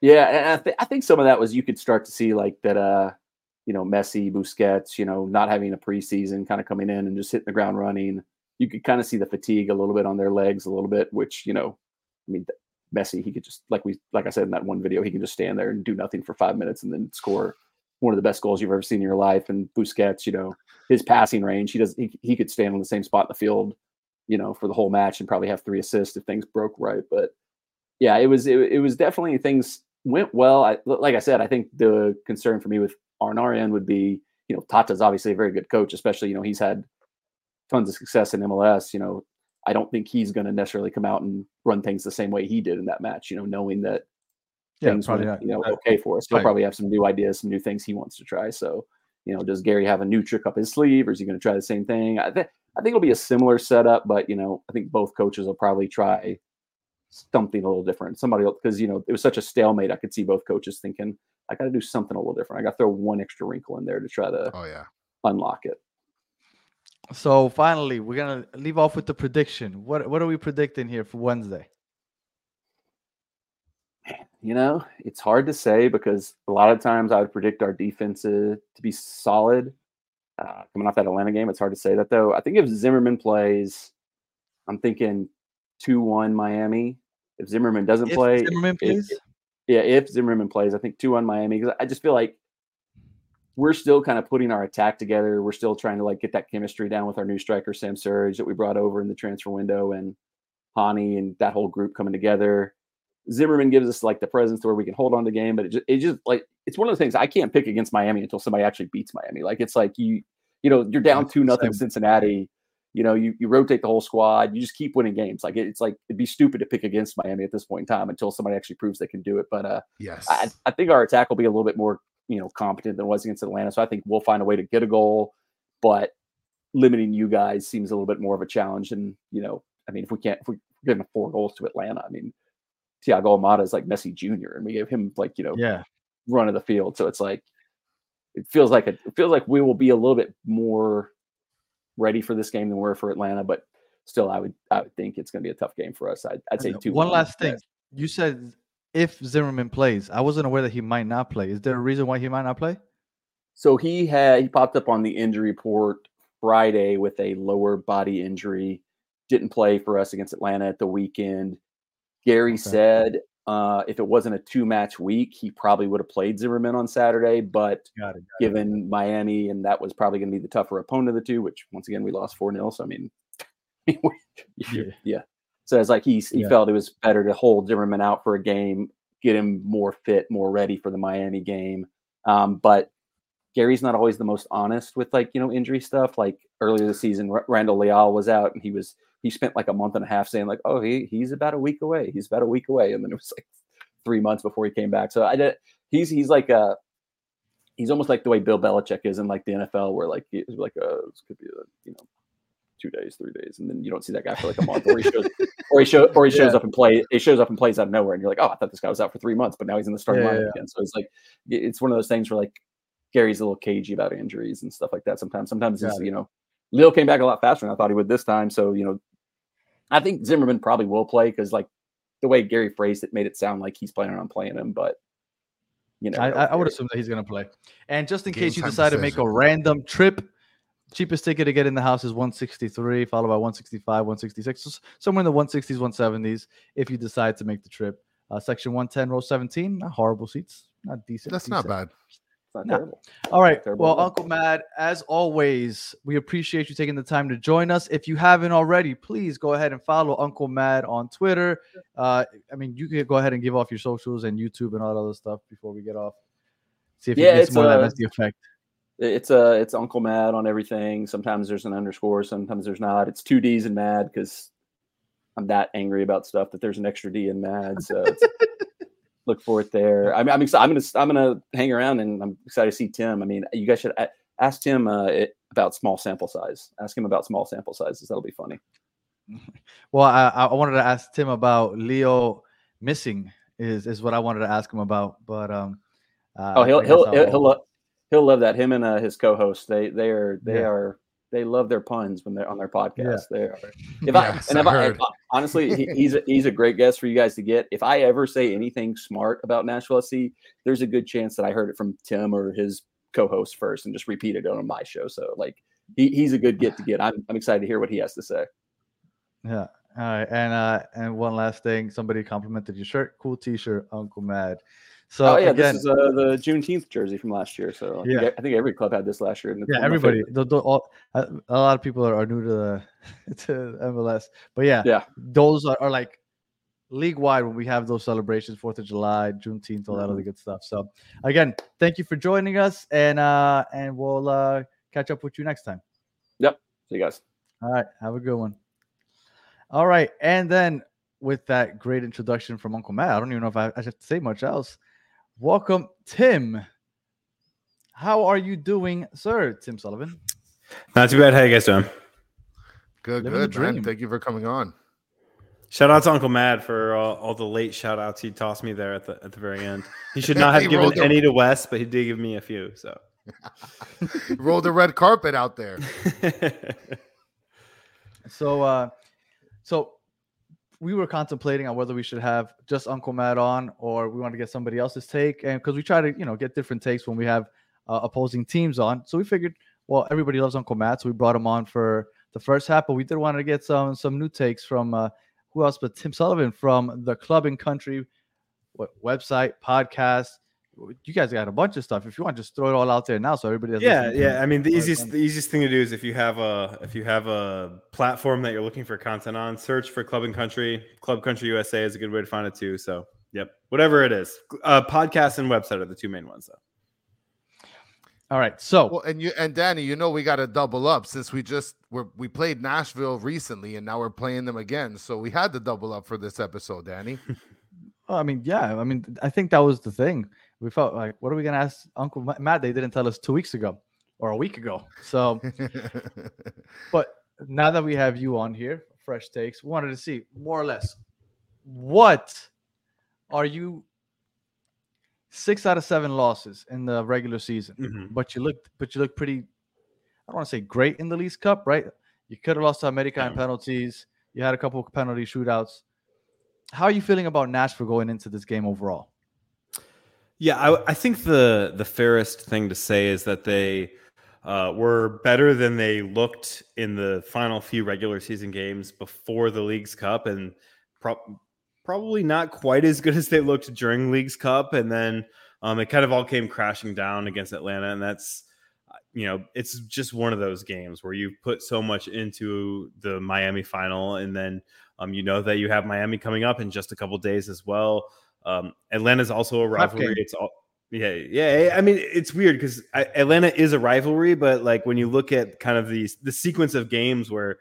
S1: Yeah, and I, th- I think some of that was you could start to see like that. Uh, you know, Messi, Busquets, you know, not having a preseason, kind of coming in and just hitting the ground running. You could kind of see the fatigue a little bit on their legs, a little bit, which you know, I mean, Messi, he could just like we like I said in that one video, he can just stand there and do nothing for five minutes and then score one of the best goals you've ever seen in your life. And Busquets, you know, his passing range, he does he, he could stand on the same spot in the field you know, for the whole match and probably have three assists if things broke right. But yeah, it was it, it was definitely things went well. I, like I said, I think the concern for me with on would be, you know, Tata's obviously a very good coach, especially you know he's had tons of success in MLS. You know, I don't think he's going to necessarily come out and run things the same way he did in that match. You know, knowing that yeah, things went, not, you know okay for us. He'll right. probably have some new ideas, some new things he wants to try. So, you know, does Gary have a new trick up his sleeve, or is he going to try the same thing? I, th- I think it'll be a similar setup, but you know, I think both coaches will probably try something a little different. Somebody else, because you know it was such a stalemate. I could see both coaches thinking, I got to do something a little different. I got to throw one extra wrinkle in there to try to
S3: oh yeah
S1: unlock it.
S2: So finally, we're gonna leave off with the prediction. What what are we predicting here for Wednesday?
S1: You know, it's hard to say because a lot of times I would predict our defense to be solid uh, coming off that Atlanta game. It's hard to say that though. I think if Zimmerman plays, I'm thinking two one Miami. If Zimmerman doesn't
S2: if
S1: play,
S2: Zimmerman
S1: plays. If, yeah, if Zimmerman plays, I think two one Miami because I just feel like we're still kind of putting our attack together. We're still trying to like get that chemistry down with our new striker Sam Surridge that we brought over in the transfer window and Hany and that whole group coming together. Zimmerman gives us like the presence to where we can hold on to the game, but it just, it just like it's one of those things I can't pick against Miami until somebody actually beats Miami. Like it's like you you know you're down two nothing Cincinnati. You know you you rotate the whole squad. You just keep winning games. Like it's like it'd be stupid to pick against Miami at this point in time until somebody actually proves they can do it. But uh,
S3: yes,
S1: I, I think our attack will be a little bit more you know competent than it was against Atlanta. So I think we'll find a way to get a goal, but limiting you guys seems a little bit more of a challenge. And you know, I mean, if we can't if we give four goals to Atlanta, I mean, Thiago Almada is like Messi Jr. and we gave him like you know
S2: yeah
S1: run of the field. So it's like it feels like a, it feels like we will be a little bit more ready for this game than we're for Atlanta, but still, I would I would think it's going to be a tough game for us. I'd, I'd say two.
S2: One last thing, you said if Zimmerman plays, I wasn't aware that he might not play. Is there a reason why he might not play?
S1: So he had he popped up on the injury report Friday with a lower body injury. Didn't play for us against Atlanta at the weekend. Gary okay. said uh, if it wasn't a two match week, he probably would have played Zimmerman on Saturday. But
S2: got it, got
S1: given it. Miami, and that was probably going to be the tougher opponent of the two, which once again, we lost 4 0. So, I mean, yeah. yeah. So it's like he, he yeah. felt it was better to hold Zimmerman out for a game, get him more fit, more ready for the Miami game. Um, but Gary's not always the most honest with like, you know, injury stuff. Like earlier this season, R- Randall Leal was out and he was he spent like a month and a half saying like, oh, he he's about a week away. He's about a week away, and then it was like three months before he came back. So I did. He's he's like a he's almost like the way Bill Belichick is in like the NFL, where like he's like a could be a you know two days, three days, and then you don't see that guy for like a month, or he shows, or he shows, or he shows yeah. up and play. He shows up and plays out of nowhere, and you're like, oh, I thought this guy was out for three months, but now he's in the starting yeah, lineup yeah. again. So it's like it's one of those things where like Gary's a little cagey about injuries and stuff like that. Sometimes, sometimes you know, Leo came back a lot faster than I thought he would this time. So you know, I think Zimmerman probably will play because like the way Gary phrased it made it sound like he's planning on playing him, but you know,
S2: I, I, I would assume that he's going to play. And just in
S3: Game
S2: case you
S3: time
S2: decide to make a random trip, cheapest ticket to get in the house is 163, followed by 165, 166, so somewhere in the 160s, 170s. If you decide to make the trip, uh, section 110, row 17, not horrible seats, not decent.
S3: That's not bad.
S1: it's not
S2: No.
S1: terrible.
S2: All right.
S1: Terrible
S2: Well,
S1: at.
S2: Uncle Mad, as always, we appreciate you taking the time to join us. If you haven't already, please go ahead and follow Uncle Mad on Twitter. Uh, I mean, you can go ahead and give off your socials and YouTube and all that other stuff before we get off. See if
S1: Yeah,
S2: you get
S1: it's,
S2: some more of that
S1: uh,
S2: nasty effect.
S1: It's uh it's Uncle Mad on everything. Sometimes there's an underscore, sometimes there's not. It's two D's in Mad because I'm that angry about stuff that there's an extra D in Mad. So it's, look for it there. I mean, I'm excited. I'm gonna I'm gonna hang around and I'm excited to see Tim. I mean, you guys should ask Tim uh, it, about small sample size. Ask him about small sample sizes. That'll be funny.
S2: Well, I, I wanted to ask Tim about Leo missing is is what I wanted to ask him about, but um. Uh,
S1: Oh, he'll he'll he'll he'll, lo- he'll love that. Him and uh, his co-host, they they are they
S2: Yeah.
S1: are they love their puns when they're on their podcast. They are. If
S3: Yes,
S1: I and
S3: I
S1: if I,
S3: heard.
S1: honestly, he, he's a, he's a great guest for you guys to get. If I ever say anything smart about Nashville SC, there's a good chance that I heard it from Tim or his co-host first and just repeated it on my show. So like he, he's a good get to get. I'm I'm excited to hear what he has to say.
S2: Yeah. All right. And uh and one last thing, somebody complimented your shirt. Cool t-shirt, Uncle Mad. So
S1: oh yeah,
S2: again,
S1: this is uh, the Juneteenth jersey from last year. So I think,
S2: Yeah.
S1: I think every club had this last year.
S2: yeah,
S1: one of my
S2: everybody.
S1: favorites.
S2: The, the, all, a, a lot of people are, are new to the to MLS. But yeah,
S1: Yeah.
S2: those are, are like league wide when we have those celebrations, Fourth of July, Juneteenth, all that
S1: Mm-hmm.
S2: other good stuff. So again, thank you for joining us, and uh and we'll uh catch up with you next time. Yep.
S1: See you guys.
S2: All right, have a good one. All right, and then with that great introduction from Uncle Matt, I don't even know if I, I should say much else. Welcome, Tim. How are you doing, sir? Tim Sullivan.
S5: Not too bad. How you guys doing?
S3: Good,
S2: Living
S3: good, man.
S2: dream.
S3: Thank you for coming on.
S5: Shout out to Uncle Mad for all, all the late shout outs he tossed me there at the at the very end. He should not have given
S3: rolled the-
S5: any to Wes, but he did give me a few. So
S3: Roll the red carpet out there.
S2: So, uh, so we were contemplating on whether we should have just Uncle Matt on or we want to get somebody else's take, and because we try to, you know, get different takes when we have uh, opposing teams on. So we figured, well, everybody loves Uncle Matt, so we brought him on for the first half, but we did want to get some some new takes from uh, who else but Tim Sullivan from the Club and Country website podcast. You guys got a bunch of stuff. If you want, just throw it all out there now, so everybody. Has
S5: yeah, yeah. I mean, the easiest the easiest thing to do is if you have a if you have a platform that you're looking for content on, search for Club and Country. Club Country USA is a good way to find it too. So, yep, whatever it is, uh, podcast and website are the two main ones though.
S2: All right, so
S3: Well, and you and Danny, you know we got to double up since we just we we played Nashville recently, and now we're playing them again. So we had to double up for this episode, Danny.
S2: Well, I mean, yeah. I mean, I think that was the thing. We felt like, what are we gonna ask Uncle Matt? They didn't tell us two weeks ago or a week ago. So, but now that we have you on here, fresh takes, we wanted to see more or less what are you six out of seven losses in the regular season,
S5: Mhm.
S2: but you look, but you look pretty. I don't want to say great in the Leagues Cup, right? You could have lost to America in penalties. You had a couple of penalty shootouts. How are you feeling about Nashville going into this game overall?
S5: Yeah, I, I think the the fairest thing to say is that they uh, were better than they looked in the final few regular season games before the Leagues Cup, and pro- probably not quite as good as they looked during Leagues Cup. And then um, it kind of all came crashing down against Atlanta, and that's uh, you know it's just one of those games where you put so much into the Miami final, and then um, you know that you have Miami coming up in just a couple days as well. Um, Atlanta's also a rivalry. It's all yeah, yeah. I mean, it's weird because Atlanta is a rivalry, but like when you look at kind of these the sequence of games where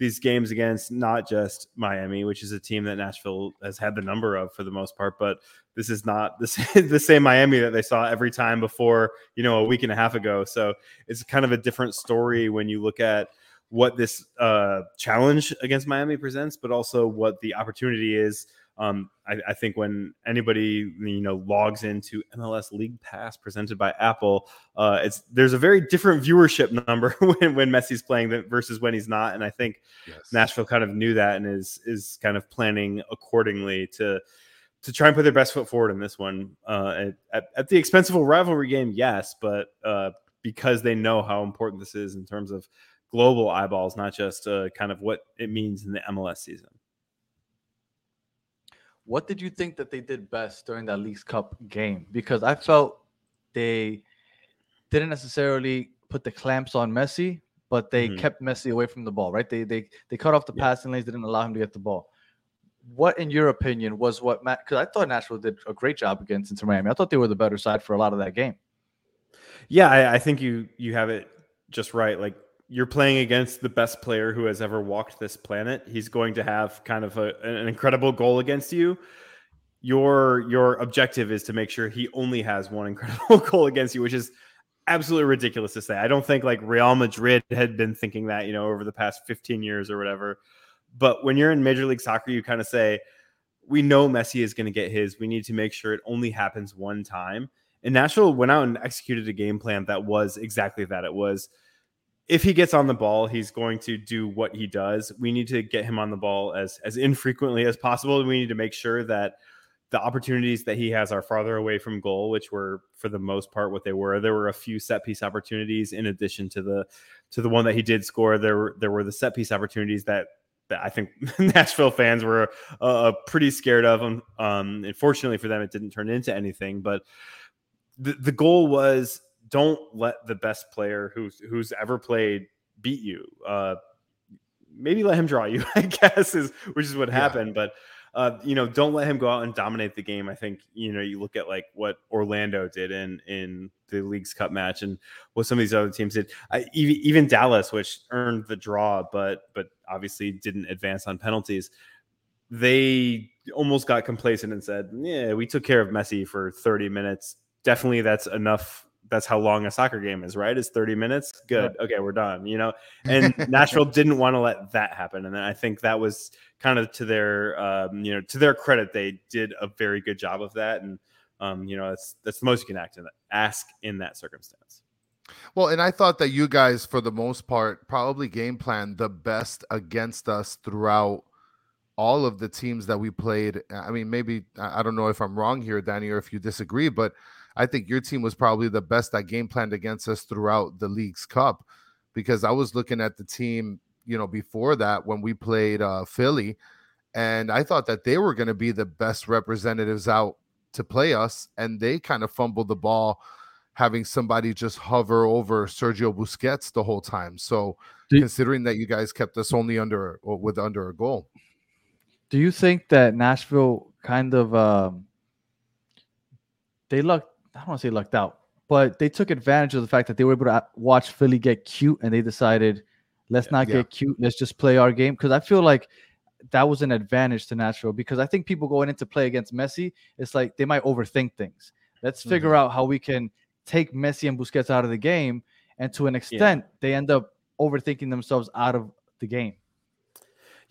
S5: these games against not just Miami, which is a team that Nashville has had the number of for the most part, but this is not the same, the same Miami that they saw every time before, you know, a week and a half ago. So it's kind of a different story when you look at what this uh, challenge against Miami presents, but also what the opportunity is Um, I, I, think when anybody you know logs into MLS League Pass presented by Apple, uh, it's there's a very different viewership number when, when Messi's playing versus when he's not, and I think yes. Nashville kind of knew that and is is kind of planning accordingly to to try and put their best foot forward in this one. Uh, at, at, the expense of a rivalry game, yes, but uh, because they know how important this is in terms of global eyeballs, not just uh, kind of what it means in the MLS season.
S2: What did you think that they did best during that Leagues Cup game? Because I felt they didn't necessarily put the clamps on Messi, but they mm-hmm. kept Messi away from the ball, right? They they they cut off the yeah. passing lanes, didn't allow him to get the ball. What, in your opinion, was what Matt? Because I thought Nashville did a great job against Inter Miami. I thought they were the better side for a lot of that game.
S5: Yeah, I, I think you you have it just right. Like you're playing against the best player who has ever walked this planet. He's going to have kind of a, an incredible goal against you. Your your objective is to make sure he only has one incredible goal against you, which is absolutely ridiculous to say. I don't think like Real Madrid had been thinking that, you know, over the past 15 years or whatever. But when you're in Major League Soccer, you kind of say, we know Messi is going to get his. We need to make sure it only happens one time. And Nashville went out and executed a game plan that was exactly that. It was if he gets on the ball, he's going to do what he does. We need to get him on the ball as as infrequently as possible. We need to make sure that the opportunities that he has are farther away from goal, which were for the most part what they were. There were a few set piece opportunities in addition to the to the one that he did score. There were there were the set piece opportunities that that I think Nashville fans were uh, pretty scared of. Um, um, unfortunately for them, it didn't turn into anything. But the the goal was don't let the best player who's who's ever played beat you. Uh, maybe let him draw you, I guess, is which is what yeah. happened. But uh, you know, don't let him go out and dominate the game. I think you know you look at like what Orlando did in in the Leagues Cup match and what some of these other teams did. I, even, even Dallas, which earned the draw, but but obviously didn't advance on penalties. They almost got complacent and said, "Yeah, we took care of Messi for 30 minutes. Definitely, that's enough that's how long a soccer game is, right? Is 30 minutes. Good. Okay, we're done. You know, and Nashville didn't want to let that happen. And I think that was kind of to their um, you know, to their credit, they did a very good job of that. And um, you know, that's that's the most you can act in that, ask in that circumstance.
S3: Well, and I thought that you guys, for the most part, probably game plan the best against us throughout all of the teams that we played. I mean, maybe I don't know if I'm wrong here, Danny, or if you disagree, but I think your team was probably the best that game planned against us throughout the Leagues Cup because I was looking at the team, you know, before that when we played uh, Philly, and I thought that they were going to be the best representatives out to play us, and they kind of fumbled the ball, having somebody just hover over Sergio Busquets the whole time. So, considering that you guys kept us only under with under a goal,
S2: do you think that Nashville kind of um, they lucked I don't want to say lucked out, but they took advantage of the fact that they were able to watch Philly get cute and they decided, let's not yeah. get cute. Let's just play our game. Because I feel like that was an advantage to Nashville because I think people going into play against Messi, it's like they might overthink things. Let's figure mm-hmm. out how we can take Messi and Busquets out of the game. And to an extent, yeah. they end up overthinking themselves out of the game.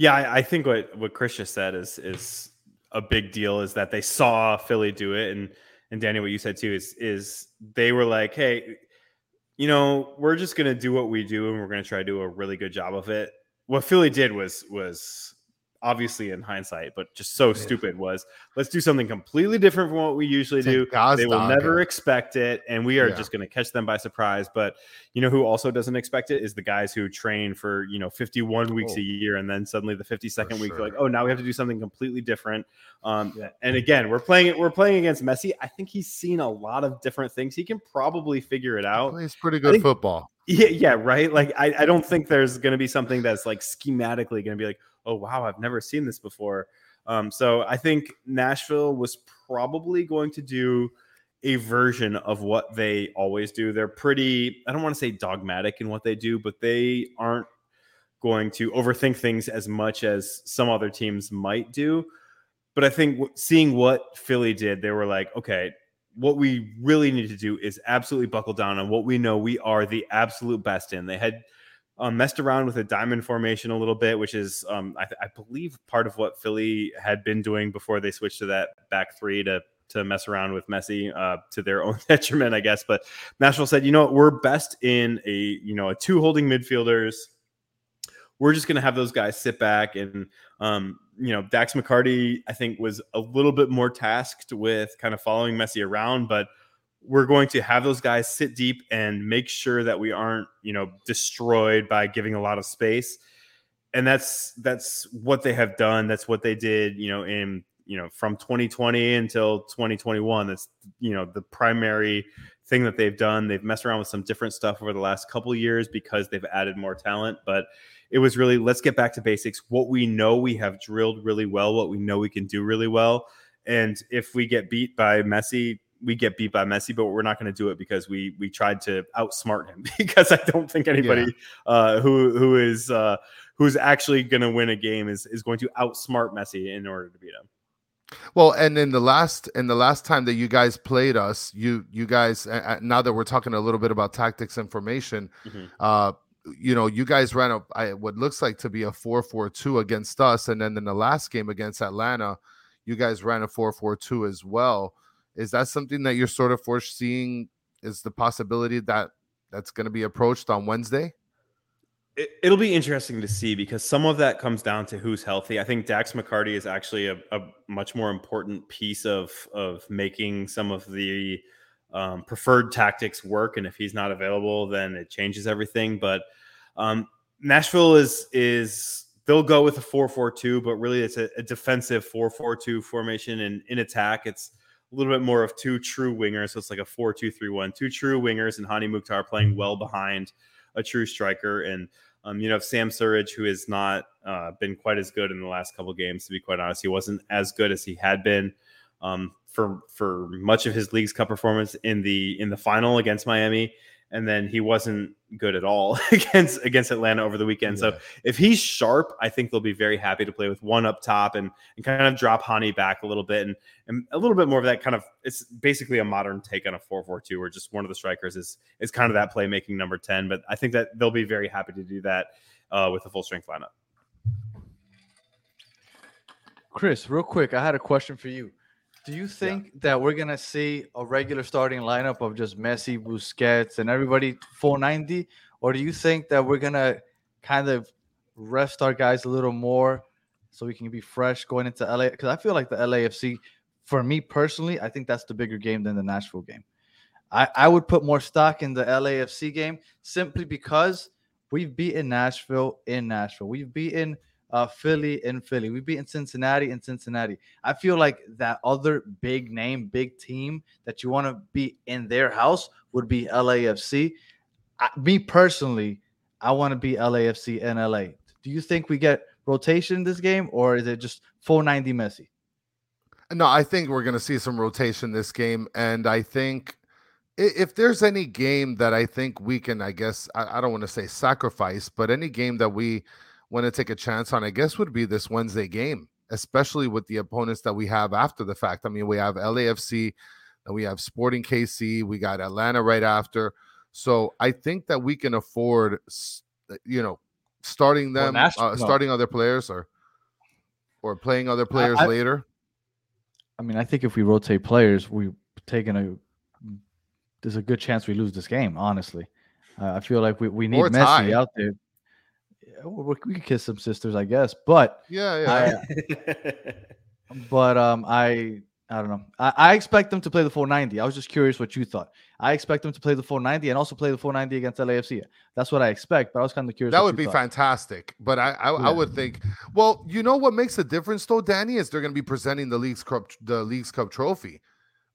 S5: Yeah, I, I think what, what Chris just said is is a big deal is that they saw Philly do it and – and Danny, what you said too is is they were like, hey, you know, we're just gonna do what we do and we're gonna try to do a really good job of it. What Philly did was was obviously in hindsight, but just so yeah. stupid was let's do something completely different from what we usually do. They will never expect it, and we are yeah. just going to catch them by surprise. But you know who also doesn't expect it is the guys who train for you know 51 weeks a year, and then suddenly the 52nd week, they're like, oh, now we have to do something completely different. Um, yeah. And again, we're playing it. We're playing against Messi. I think he's seen a lot of different things. He can probably figure it out.
S3: He's pretty good think, football.
S5: Yeah, yeah, right. Like I, I don't think there's going to be something that's like schematically going to be like oh wow, I've never seen this before. Um, so I think Nashville was probably going to do a version of what they always do. They're pretty, I don't want to say dogmatic in what they do, but they aren't going to overthink things as much as some other teams might do. But I think seeing what Philly did, they were like, okay, what we really need to do is absolutely buckle down on what we know we are the absolute best in. They had um, messed around with a diamond formation a little bit, which is, um, I, th- I, believe, part of what Philly had been doing before they switched to that back three to to mess around with Messi uh, to their own detriment, I guess. But Nashville said, you know, we're best in a you know a two holding midfielders. We're just going to have those guys sit back and um, you know Dax McCarty, I think, was a little bit more tasked with kind of following Messi around, but we're going to have those guys sit deep and make sure that we aren't you know destroyed by giving a lot of space. And that's that's what they have done. That's what they did you know in you know from 2020 until 2021 that's you know the primary thing that they've done. They've messed around with some different stuff over the last couple years because they've added more talent. But it was really let's get back to basics. What we know we have drilled really well what we know we can do really well. And if we get beat by Messi we get beat by Messi, but we're not going to do it because we we tried to outsmart him. because I don't think anybody yeah. uh, who who is uh, who's actually going to win a game is is going to outsmart Messi in order to beat him.
S3: Well, and in the last in the last time that you guys played us, you you guys uh, now that we're talking a little bit about tactics and formation, mm-hmm. uh, you know, you guys ran I, what looks like to be a four four two against us, and then in the last game against Atlanta, you guys ran a four four two as well. Is that something that you're sort of foreseeing? Is the possibility that that's going to be approached on Wednesday?
S5: It, will be interesting to see because some of that comes down to who's healthy. I think Dax McCarty is actually a, a much more important piece of of making some of the um, preferred tactics work. And if he's not available, then it changes everything. But um, Nashville is is they'll go with a 4-4-2, but really it's a, a defensive 4-4-2 formation. And in attack, it's a little bit more of two true wingers. So it's like a 4 2 3 1. Two true wingers and Hany Mukhtar playing well behind a true striker. And, um, you know, Sam Surridge, who has not uh, been quite as good in the last couple games, to be quite honest. He wasn't as good as he had been um, for for much of his Leagues Cup performance in the in the final against Miami and then he wasn't good at all against against Atlanta over the weekend. Yeah. So if he's sharp, I think they'll be very happy to play with one up top and, and kind of drop Hany back a little bit and, and a little bit more of that kind of it's basically a modern take on a 4-4-2 where just one of the strikers is is kind of that playmaking number 10. But I think that they'll be very happy to do that uh, with a full strength lineup.
S2: Chris, real quick, I had a question for you. Do you think yeah. that we're gonna see a regular starting lineup of just Messi, Busquets, and everybody 490, or do you think that we're gonna kind of rest our guys a little more so we can be fresh going into LA? Because I feel like the LAFC, for me personally, I think that's the bigger game than the Nashville game. I, I would put more stock in the LAFC game simply because we've beaten Nashville in Nashville. We've beaten uh, Philly in Philly. We've beaten Cincinnati in Cincinnati. I feel like that other big name, big team that you want to be in their house would be LAFC. I, me personally, I want to be LAFC in LA. Do you think we get rotation in this game, or is it just 490 Messi?
S3: No, I think we're going to see some rotation this game, and I think if there's any game that I think we can, I guess I, I don't want to say sacrifice, but any game that we want to take a chance on, I guess, would be this Wednesday game, especially with the opponents that we have after the fact. I mean, we have LAFC, and we have Sporting KC, we got Atlanta right after. So I think that we can afford, uh, you know, starting them, uh, starting other players, or or playing other players I, I, later.
S2: I mean, I think if we rotate players, we're taking a there's a good chance we lose this game. Honestly, uh, I feel like we, we need Messi out there we could kiss some sisters, I guess. But
S3: yeah, yeah.
S2: I, but um, I I don't know. I, I, expect them to play the 490. I was just curious what you thought. I expect them to play the 490 and also play the 490 against LAFC. That's what I expect. But I was kind of curious.
S3: That would be thought. fantastic. But I I, yeah. I, would think. Well, you know what makes a difference though, Danny, is they're going to be presenting the Leagues Cup the Leagues Cup trophy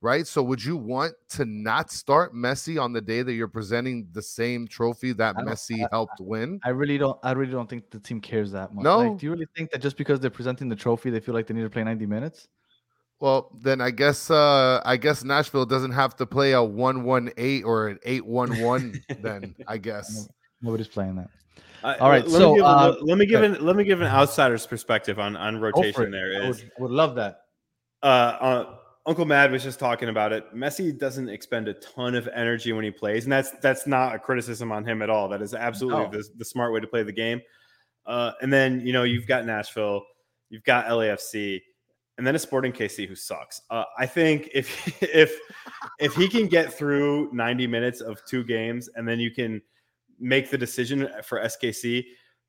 S3: right? So would you want to not start Messi on the day that you're presenting the same trophy that Messi I, helped win?
S2: I really don't. I really don't think the team cares that much.
S3: No.
S2: Like, do you really think that just because they're presenting the trophy, they feel like they need to play 90 minutes?
S3: Well, then I guess uh I guess Nashville doesn't have to play a one one eight or an eight one one. Then I guess
S2: nobody's playing that.
S5: Uh, All right, let so me give, uh, let me give an let me give an outsider's perspective on on rotation. There is
S2: I would, would love that.
S5: Uh, uh Uncle Mad was just talking about it. Messi doesn't expend a ton of energy when he plays, and that's that's not a criticism on him at all. That is absolutely
S2: No.
S5: the, the smart way to play the game. Uh, and then you know you've got Nashville, you've got LAFC, and then a Sporting KC who sucks. Uh, I think if if if he can get through 90 minutes of two games, and then you can make the decision for SKC.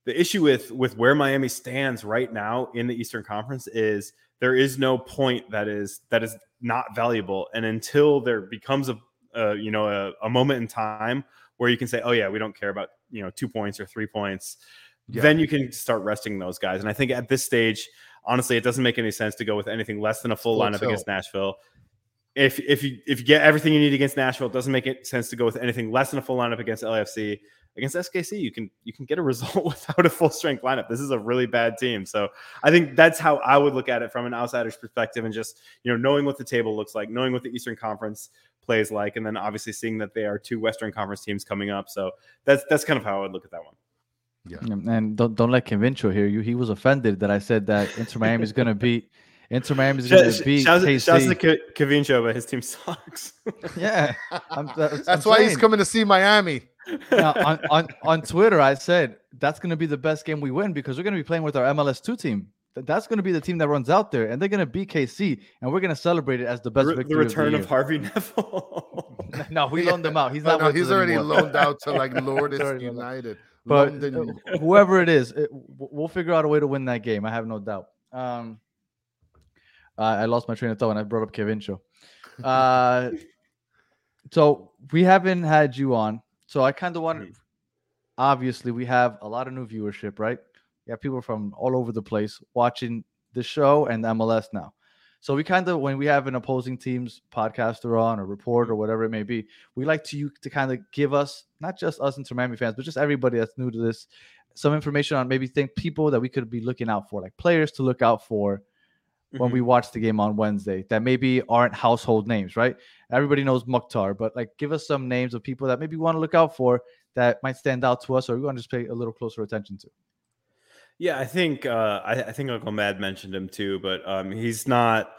S5: The issue with with where Miami stands right now in the Eastern Conference is there is no point that is that is not valuable, and until there becomes a, a you know a, a moment in time where you can say, oh yeah, we don't care about you know two points or three points,
S3: Yeah.
S5: then you can start resting those guys. And I think at this stage, honestly, it doesn't make any sense to go with anything less than a full lineup against Nashville. If if you if you get everything you need against Nashville, it doesn't make it sense to go with anything less than a full lineup against LAFC. Against SKC, you can you can get a result without a full strength lineup. This is a really bad team. So I think that's how I would look at it from an outsider's perspective, and just you know knowing what the table looks like, knowing what the Eastern Conference plays like, and then obviously seeing that they are two Western Conference teams coming up. So that's that's kind of how I would look at that one.
S2: Yeah, And don't don't let Convincio hear you. He was offended that I said that Inter Miami is going to beat Inter Miami is going to beat
S5: Shouts shouts to
S2: KC.
S5: Ke- but his team sucks.
S2: Yeah, I'm, that's,
S3: That's
S2: I'm
S3: why he's coming to see Miami.
S2: Now, on, on on Twitter, I said that's going to be the best game we win because we're going to be playing with our MLS two team. That's going to be the team that runs out there, and they're going to beat KC, and we're going to celebrate it as the
S5: the,
S2: best
S5: re- the
S2: victory
S5: return
S2: of,
S5: of Harvey Neville.
S2: no, we loaned him out. He's not.
S3: no,
S2: with
S3: he's already
S2: anymore.
S3: loaned out to like Lourdes
S2: Sorry about that.
S3: United.
S2: But
S3: London-
S2: uh, whoever it is, it, we'll figure out a way to win that game. I have no doubt. Um, I I lost my train of thought when I brought up Kevin Show. Uh, so we haven't had you on, so I kind of want. Obviously, we have a lot of new viewership, right? We have people from all over the place watching the show and MLS now. So we kind of, when we have an opposing team's podcaster on or report mm-hmm. or whatever it may be, we like to you to kind of give us not just us Inter Miami fans, but just everybody that's new to this, some information on maybe think people that we could be looking out for, like players to look out for when we watch the game on Wednesday that maybe aren't household names, right? Everybody knows Mukhtar, but like give us some names of people that maybe we want to look out for that might stand out to us or we want to just pay a little closer attention to.
S5: Yeah, I think uh, I, I think Uncle Mad mentioned him too, but um, he's not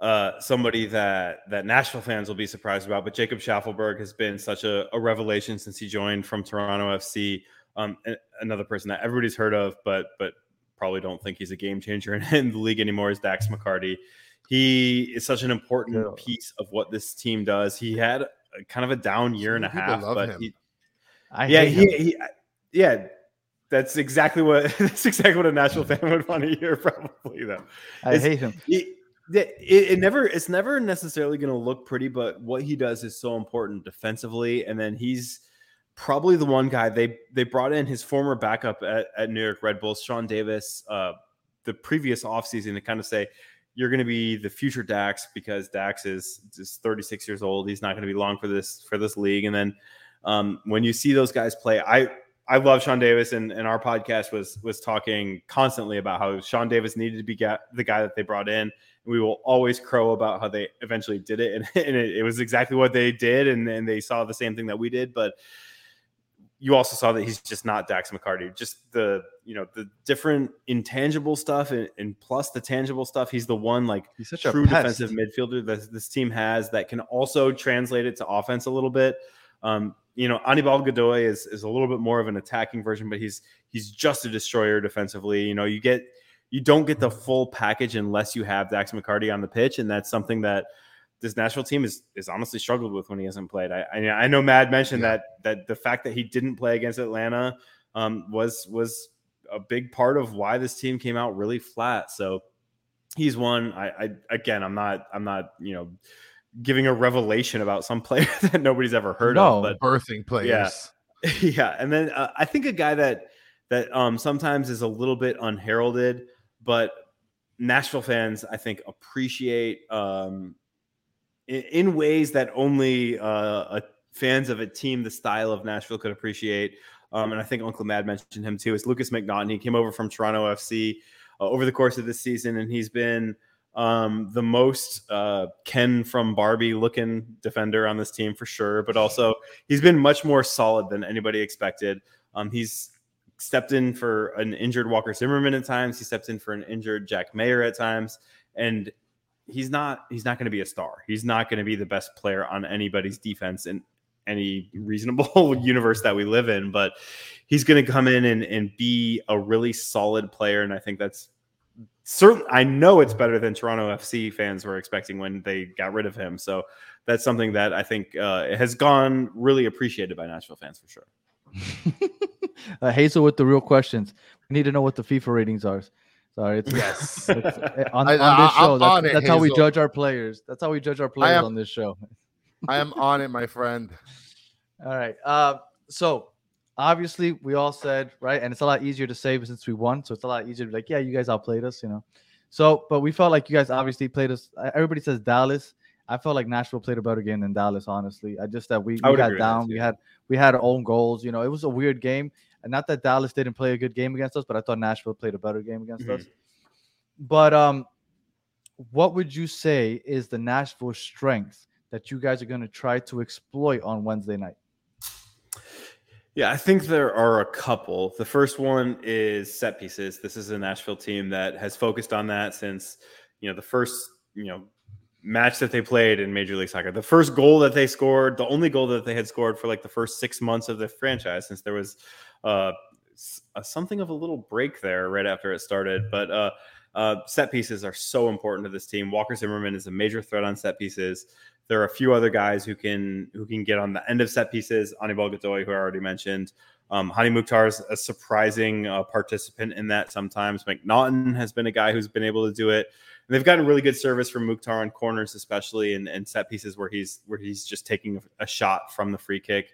S5: uh, somebody that that Nashville fans will be surprised about. But Jacob Shaffelburg has been such a, a revelation since he joined from Toronto FC. Um, another person that everybody's heard of, but but probably don't think he's a game changer in, in the league anymore is Dax McCarty. He is such an important
S2: Yeah.
S5: piece of what this team does. He had a, kind of a down year and a half,
S3: love
S5: but
S3: him.
S5: he,
S2: I
S5: yeah,
S2: him.
S5: he, he, yeah, that's exactly what that's exactly what a Nashville fan would want to hear. Probably though,
S2: I
S5: it's-
S2: hate him.
S5: it, it, it never it's never necessarily going to look pretty, but what he does is so important defensively. And then he's probably the one guy they they brought in his former backup at, at New York Red Bulls, Sean Davis, uh, the previous offseason to kind of say you're going to be the future Dax because Dax is just 36 years old. He's not going to be long for this for this league. And then um, when you see those guys play, I I love Sean Davis, and, and our podcast was was talking constantly about how Sean Davis needed to be the guy that they brought in. And we will always crow about how they eventually did it, and, and it, it was exactly what they did, and, and they saw the same thing that we did. But you also saw that he's just not Dax McCarty. Just the you know the different intangible stuff, and, and plus the tangible stuff. He's the one like
S2: He's such
S5: true defensive midfielder that this team has that can also translate it to offense a little bit. Um, you know, Anibal Godoy is is a little bit more of an attacking version, but he's he's just a destroyer defensively. You know, you get you don't get the full package unless you have Dax McCarty on the pitch, and that's something that this Nashville team is is honestly struggled with when he hasn't played. I I, I know Mad mentioned
S3: Yeah.
S5: that that the fact that he didn't play against Atlanta um, was was a big part of why this team came out really flat. So he's one. I, I again, I'm not I'm not you know giving a revelation about some player that nobody's ever heard
S2: No.
S5: of, but
S3: birthing players.
S5: yeah, and then uh, I think a guy that that um, sometimes is a little bit unheralded, but Nashville fans I think appreciate um, in, ways that only uh, fans of a team the style of Nashville could appreciate. Um, and I think Uncle Mad mentioned him too. Is Lukas MacNaughton? He came over from Toronto FC uh, over the course of this season, and he's been um, the most uh, Ken from Barbie looking defender on this team for sure. But also, he's been much more solid than anybody expected. Um, he's stepped in for an injured Walker Zimmerman at times. He stepped in for an injured Jack Maher at times, and he's not he's not going to be a star. He's not going to be the best player on anybody's defense in any reasonable universe that we live in, but he's going to come in and, and be a really solid player. And I think that's certain. I know it's better than Toronto FC fans were expecting when they got rid of him. So that's something that I think uh, has gone really appreciated by Nashville fans for sure.
S2: uh, Hazel with the real questions. We need to know what the FIFA ratings are. Sorry, it's,
S3: Yes.
S2: it's, uh, on,
S3: I-
S2: on this
S3: I-
S2: show. That's,
S3: it,
S2: that's how we judge our players. That's how we judge our players
S3: am-
S2: on this show.
S3: I am on it, my friend.
S2: All right. Uh, so obviously we all said right, and it's a lot easier to say since we won. So it's a lot easier to be like, yeah, you guys outplayed us, you know. So, but we felt like you guys obviously played us. Everybody says Dallas. I felt like Nashville played a better game than Dallas. Honestly, I just that we, we got
S5: agree with that,
S2: down. We had we had our own goals. You know, it was a weird game, and not that Dallas didn't play a good game against us, but I thought Nashville played a better game against
S5: Mhm.
S2: us. But um, what would you say is the Nashville strength that you guys are going to try to exploit on Wednesday night?
S5: Yeah, I think there are a couple. The first one is set pieces. This is a Nashville team that has focused on that since, you know, the first, you know, match that they played in Major League Soccer. The first goal that they scored, the only goal that they had scored for like the first 6 months of the franchise since there was uh, uh something of a little break there right after it started, but uh uh, set pieces are so important to this team. Walker Zimmerman is a major threat on set pieces. There are a few other guys who can who can get on the end of set pieces. Anibal Godoy, who I already mentioned. Um, Hany Mukhtar is a surprising uh, participant in that. Sometimes MacNaughton has been a guy who's been able to do it. And they've gotten really good service from Mukhtar on corners, especially and, and set pieces where he's where he's just taking a shot from the free kick.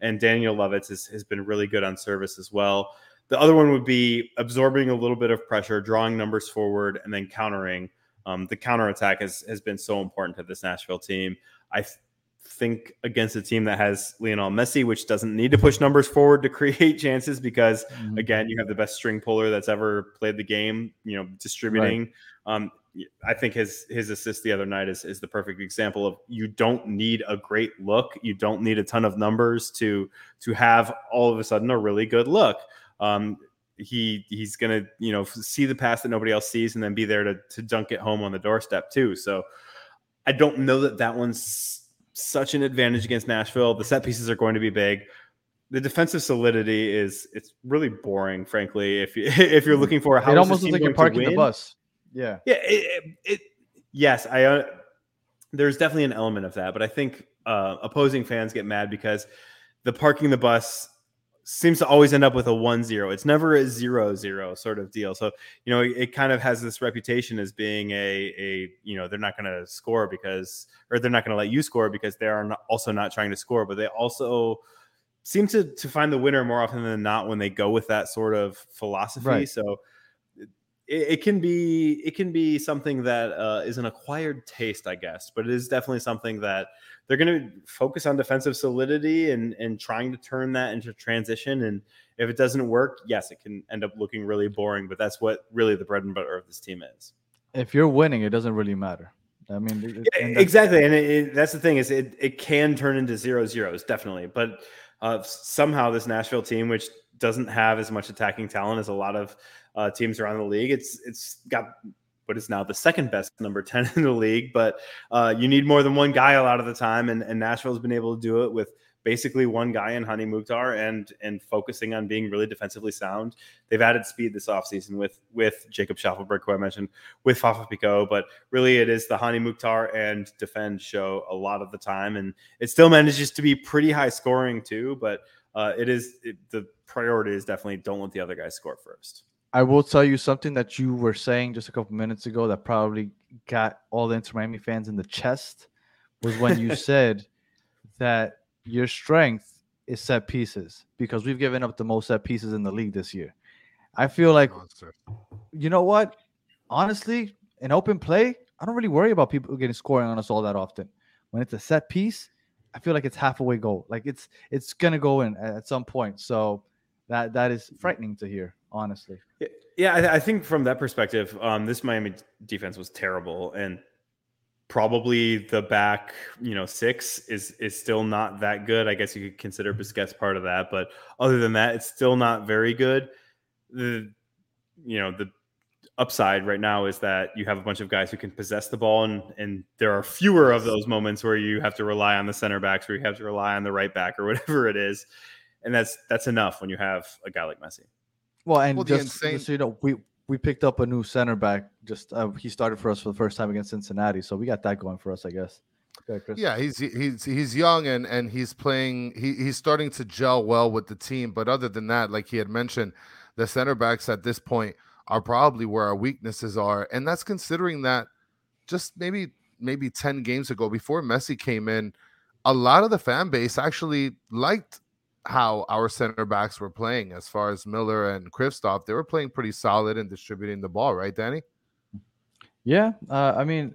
S5: And Daniel Lovitz has, has been really good on service as well. The other one would be absorbing a little bit of pressure, drawing numbers forward, and then countering. Um, the counter attack has, has been so important to this Nashville team. I th- think against a team that has Lionel Messi, which doesn't need to push numbers forward to create chances because
S2: Mm-hmm.
S5: again, you have the best string puller that's ever played the game. You know, distributing. Um, I think his his assist the other night is is the perfect example of you don't need a great look, you don't need a ton of numbers to to have all of a sudden a really good look. Um, he he's gonna you know see the pass that nobody else sees and then be there to to dunk it home on the doorstep too. So I don't know that that one's such an advantage against Nashville. The set pieces are going to be big. The defensive solidity is it's really boring, frankly. If you if you're looking for how
S2: it almost looks like you're parking the bus. Yeah.
S5: Yeah, it, it, it yes, I uh, there's definitely an element of that, but I think uh, opposing fans get mad because the parking the bus seems to always end up with a 1-0. It's never a 0-0 sort of deal. So, you know, it, it kind of has this reputation as being a a, you know, they're not going to score because or they're not going to let you score because they are not, also not trying to score, but they also seem to to find the winner more often than not when they go with that sort of philosophy.
S2: Right.
S5: So it, it can be it can be something that uh, is an acquired taste, I guess, but it is definitely something that they're going to focus on defensive solidity and and trying to turn that into transition. And if it doesn't work, yes, it can end up looking really boring. But that's what really the bread and butter of this team is.
S2: If you're winning, it doesn't really matter. I mean, it- it-
S5: Yeah,
S2: and
S5: exactly, and it, it, that's the thing is it it can turn into zero zeros definitely, but uh, somehow this Nashville team, which doesn't have as much attacking talent as a lot of uh, teams around the league, it's it's got what is now the second best number ten in the league, but uh, you need more than one guy a lot of the time, and, and Nashville's been able to do it with basically one guy in Hany Mukhtar and and focusing on being really defensively sound. They've added speed this offseason with with Jacob Shaffelburg, who I mentioned, with Fafà Picault, but really it is the Hany Mukhtar and defend show a lot of the time, and it still manages to be pretty high scoring too. But uh, it is it, the priority is definitely don't let the other guys score first.
S2: I will tell you something that you were saying just a couple minutes ago that probably got all the Inter Miami fans in the chest was when you said that your strength is set pieces because we've given up the most set pieces in the league this year. I feel like you know what? Honestly, in open play, I don't really worry about people getting scoring on us all that often. When it's a set piece, I feel like it's half halfway goal. Like it's it's gonna go in at some point. So that that is frightening to hear, honestly.
S5: Yeah, I, I think from that perspective, um, this Miami defense was terrible, and probably the back, you know, six is is still not that good. I guess you could consider Busquets part of that, but other than that, it's still not very good. The you know the upside right now is that you have a bunch of guys who can possess the ball, and and there are fewer of those moments where you have to rely on the center backs, where you have to rely on the right back, or whatever it is, and that's that's enough when you have a guy like Messi.
S2: Well, and
S3: Well, the
S2: just,
S3: insane-
S2: so you know, we we picked up a new center back. Just uh, he started for us for the first time against Cincinnati, so we got that going for us, I guess.
S3: Yeah, he's he's he's young and and he's playing. He he's starting to gel well with the team. But other than that, like he had mentioned, the center backs at this point are probably where our weaknesses are, and that's considering that just maybe maybe ten games ago, before Messi came in, a lot of the fan base actually liked how our center backs were playing. As far as Miller and Kristoff, they were playing pretty solid and distributing the ball, right, Danny?
S2: Yeah, uh, I mean,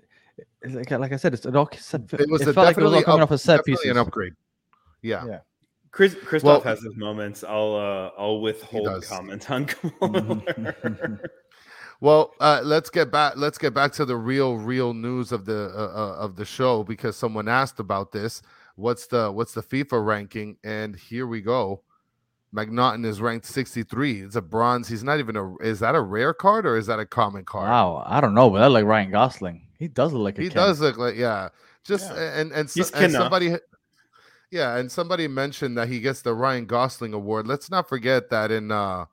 S2: like, like I said, it's, it all set,
S3: It was
S2: it
S3: a
S2: felt like it was all
S3: definitely
S2: coming
S3: up-
S2: off a set
S3: piece.
S2: pieces.
S3: an upgrade. Yeah.
S2: Yeah.
S5: Chris Christoph
S3: Well-
S5: has his moments. I'll uh, I'll withhold comment on.
S3: Well, uh, let's get back. Let's get back to the real, real news of the uh, uh, of the show because someone asked about this. What's the what's the FIFA ranking? And here we go. MacNaughton is ranked 63. It's a bronze. He's not even a. Is that a rare card or is that a common card?
S2: Wow, I don't know, but I like Ryan Gosling. He does look like a
S3: he
S2: Ken.
S3: does look like yeah. Just
S5: Yeah.
S3: and and, so, and somebody. Yeah, and somebody mentioned that he gets the Ryan Gosling award. Let's not forget that in uh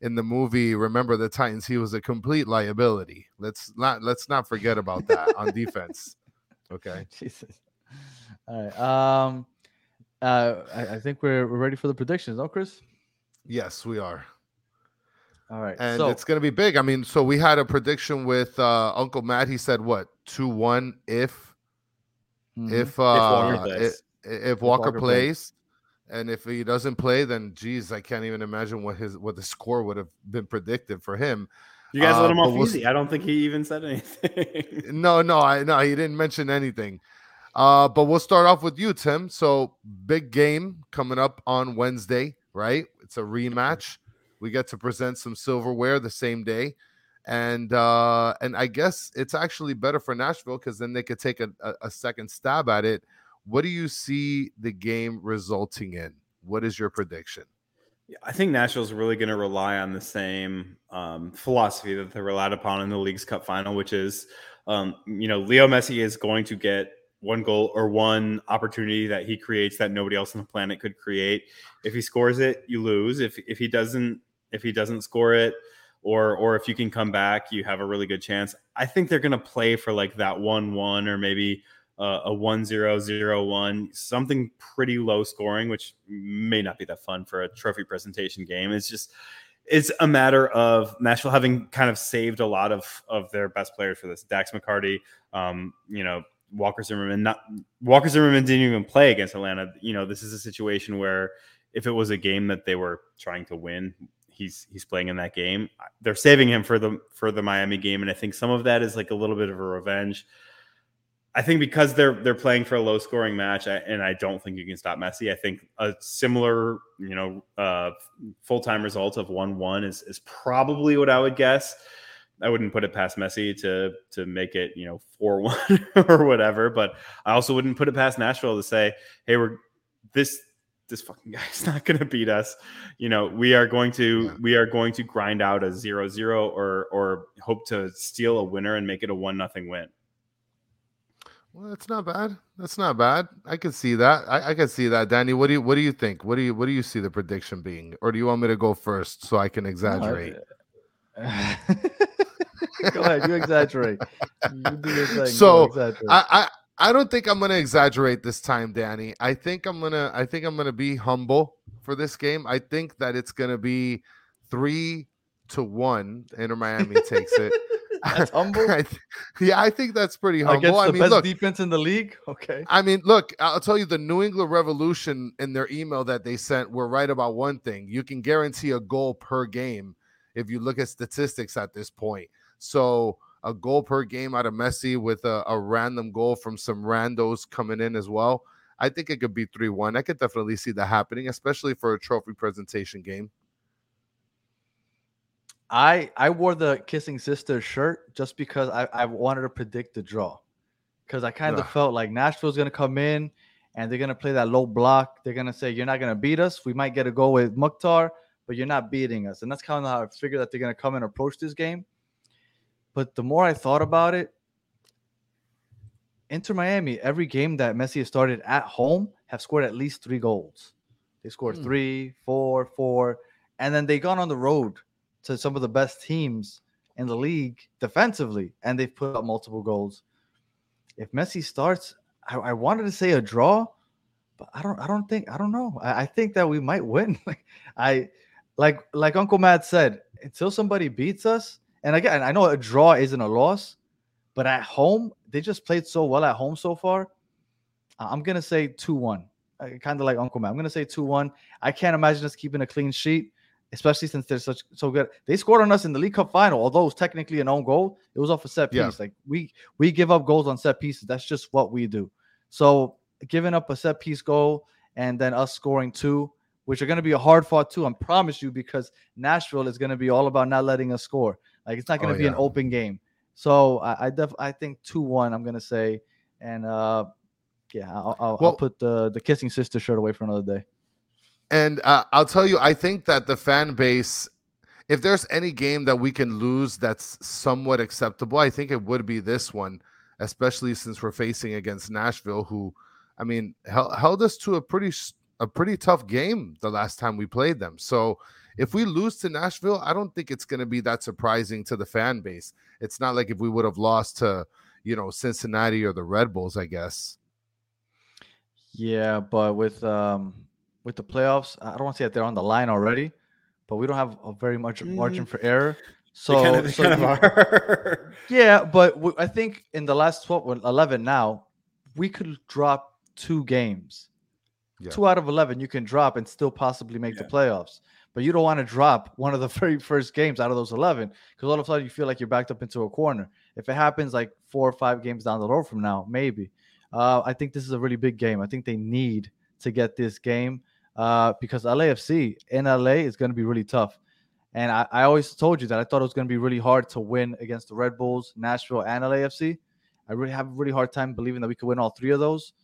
S3: in the movie Remember the Titans, he was a complete liability. Let's not let's not forget about that on defense. Okay.
S2: Jesus. All right. Um, uh, I, I think we're, we're ready for the predictions, no, Chris?
S3: Yes, we are.
S2: All right.
S3: And
S2: so
S3: it's gonna be big. I mean, so we had a prediction with uh Uncle Matt. He said what two one if
S2: mhm.
S3: if uh
S5: Walker
S3: if,
S5: plays.
S3: if Walker,
S2: Walker plays.
S3: plays. And if he doesn't play, then geez, I can't even imagine what his what the score would have been predicted for him.
S5: you guys
S3: Uh,
S5: let him
S3: but
S5: off
S3: we'll
S5: easy. I don't think he even said anything.
S3: No, no, I no, he didn't mention anything. Uh, but we'll start off with you, Tim. So big game coming up on Wednesday, right? It's a rematch. We get to present some silverware the same day. And uh and I guess it's actually better for Nashville because then they could take a, a, a second stab at it. What do you see the game resulting in? What is your prediction?
S5: I think Nashville's really going to rely on the same um, philosophy that they relied upon in the Leagues Cup final, which is, um, you know, Leo Messi is going to get one goal or one opportunity that he creates that nobody else on the planet could create. If he scores it, you lose. If if he doesn't, if he doesn't score it, or or if you can come back, you have a really good chance. I think they're going to play for like that one one or maybe uh, a 1-0-0-1, something pretty low scoring, which may not be that fun for a trophy presentation game. It's just it's a matter of Nashville having kind of saved a lot of of their best players for this. Dax McCarty, um, you know, Walker Zimmerman. Not Walker Zimmerman didn't even play against Atlanta. You know, this is a situation where if it was a game that they were trying to win, he's he's playing in that game. They're saving him for the for the Miami game, and I think some of that is like a little bit of a revenge. I think because they're they're playing for a low scoring match, and I don't think you can stop Messi. I think a similar, you know, uh, full time result of one one is is probably what I would guess. I wouldn't put it past Messi to to make it, you know, four one or whatever. But I also wouldn't put it past Nashville to say, hey, we're this this fucking guy's not going to beat us. You know, we are going to
S3: Yeah.
S5: we are going to grind out a zero zero or or hope to steal a winner and make it a one nothing win.
S3: Well, that's not bad. That's not bad. I can see that. I, I can see that. Danny, what do you what do you think? What do you what do you see the prediction being? Or do you want me to go first so I can exaggerate?
S2: Go ahead, you exaggerate. You do your thing.
S3: So. I, I I don't think I'm gonna exaggerate this time, Danny. I think I'm gonna I think I'm gonna be humble for this game. I think that it's gonna be three to one. Inter Miami takes it.
S2: That's humble
S3: I th- yeah, I think that's pretty humble.
S2: against
S3: I mean,
S2: best
S3: look,
S2: defense in the league. Okay.
S3: I mean, look, I'll tell you the New England Revolution in their email that they sent were right about one thing. You can guarantee a goal per game if you look at statistics at this point. So a goal per game out of Messi with a, a random goal from some randos coming in as well. I think it could be 3 1. I could definitely see that happening, especially for a trophy presentation game.
S2: I I wore the kissing sister shirt just because I, I wanted to predict the draw. Because I kind of
S3: Ugh.
S2: felt like Nashville's gonna come in and they're gonna play that low block. They're gonna say, You're not gonna beat us. We might get a goal with Mukhtar, but you're not beating us. And that's kind of how I figured that they're gonna come and approach this game. But the more I thought about it, Inter Miami, every game that Messi has started at home, have scored at least three goals. They scored
S3: Hmm.
S2: three, four, four, and then they gone on the road to some of the best teams in the league defensively, and they've put up multiple goals. If Messi starts, I, I wanted to say a draw, but I don't. I don't think. I don't know. I, I think that we might win. I like like Uncle Matt said. Until somebody beats us, and again, I know a draw isn't a loss, but at home they just played so well at home so far. I'm gonna say two one. Kind of like Uncle Matt. I'm gonna say two one. I can't imagine us keeping a clean sheet, especially since they're such so good. They scored on us in the League Cup final, although it was technically an own goal. It was off a set piece.
S3: Yeah.
S2: Like we we give up goals on set pieces. That's just what we do. So giving up a set piece goal and then us scoring two, which are going to be a hard fought two, I promise you, because Nashville is going to be all about not letting us score. Like it's not going to
S3: Oh,
S2: be an open game. So I I, def- I think two one. I'm going to say, and uh, yeah, I'll, I'll, I'll put the the kissing sister shirt away for another day.
S3: And uh, I'll tell you, I think that the fan base, if there's any game that we can lose that's somewhat acceptable, I think it would be this one, especially since we're facing against Nashville, who, I mean, hel- held us to a pretty a pretty tough game the last time we played them. So if we lose to Nashville, I don't think it's going to be that surprising to the fan base. It's not like if we would have lost to, you know, Cincinnati or the Red Bulls, I guess.
S2: Yeah, but with um with the playoffs, I don't want to say that they're on the line already, but we don't have a very much margin
S5: Mm.
S2: for error. So,
S5: they kind of, they
S2: so
S5: kind of
S2: you-
S5: are.
S2: Yeah, but w- I think in the last 12, 11 now, we could drop two games.
S3: Yeah.
S2: Two out of 11 you can drop and still possibly make the
S5: Yeah.
S2: playoffs. But you don't want to drop one of the very first games out of those 11 because all of a sudden you feel like you're backed up into a corner. If it happens like four or five games down the road from now, maybe. Uh, I think this is a really big game. I think they need to get this game uh, because LAFC in LA is going to be really tough. And I, I always told you that I thought it was going to be really hard to win against the Red Bulls, Nashville, and LAFC. I really have a really hard time believing that we could win all three of those.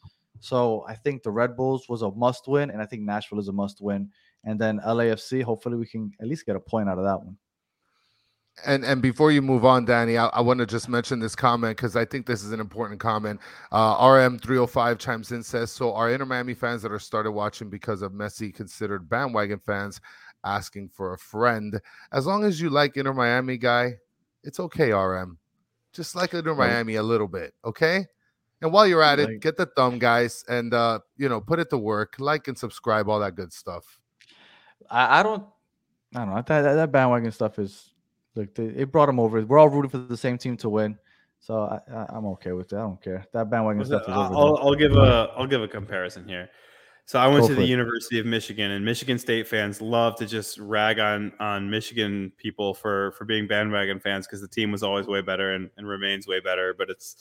S2: So I think the Red Bulls was a must win, and I think Nashville is a must win. And then LAFC, hopefully we can at least get a point out of that one.
S3: And and before you move on, Danny, I, I want to just mention this comment because I think this is an important comment. Uh, RM305 chimes in says, "So are Inter Miami fans that are started watching because of Messi considered bandwagon fans asking for a friend? As long as you like Inter Miami, guy, it's okay. RM, just like Inter Miami a little bit, okay." And while you're at it, get the thumb, guys, and uh, you know, put it to work. Like and subscribe, all that good stuff.
S2: I, I don't, I don't know. That, that, that bandwagon stuff is, they, it brought them over. We're all rooting for the same team to win. So I, I, I'm okay with that. I don't care. That bandwagon
S5: Was
S2: stuff
S5: it-
S2: is over.
S5: I'll, I'll give a I'll give a comparison here. So I went
S2: Go
S5: to the
S2: it.
S5: University of Michigan, and Michigan State fans love to just rag on on Michigan people for for being bandwagon fans because the team was always way better and, and remains way better. But it's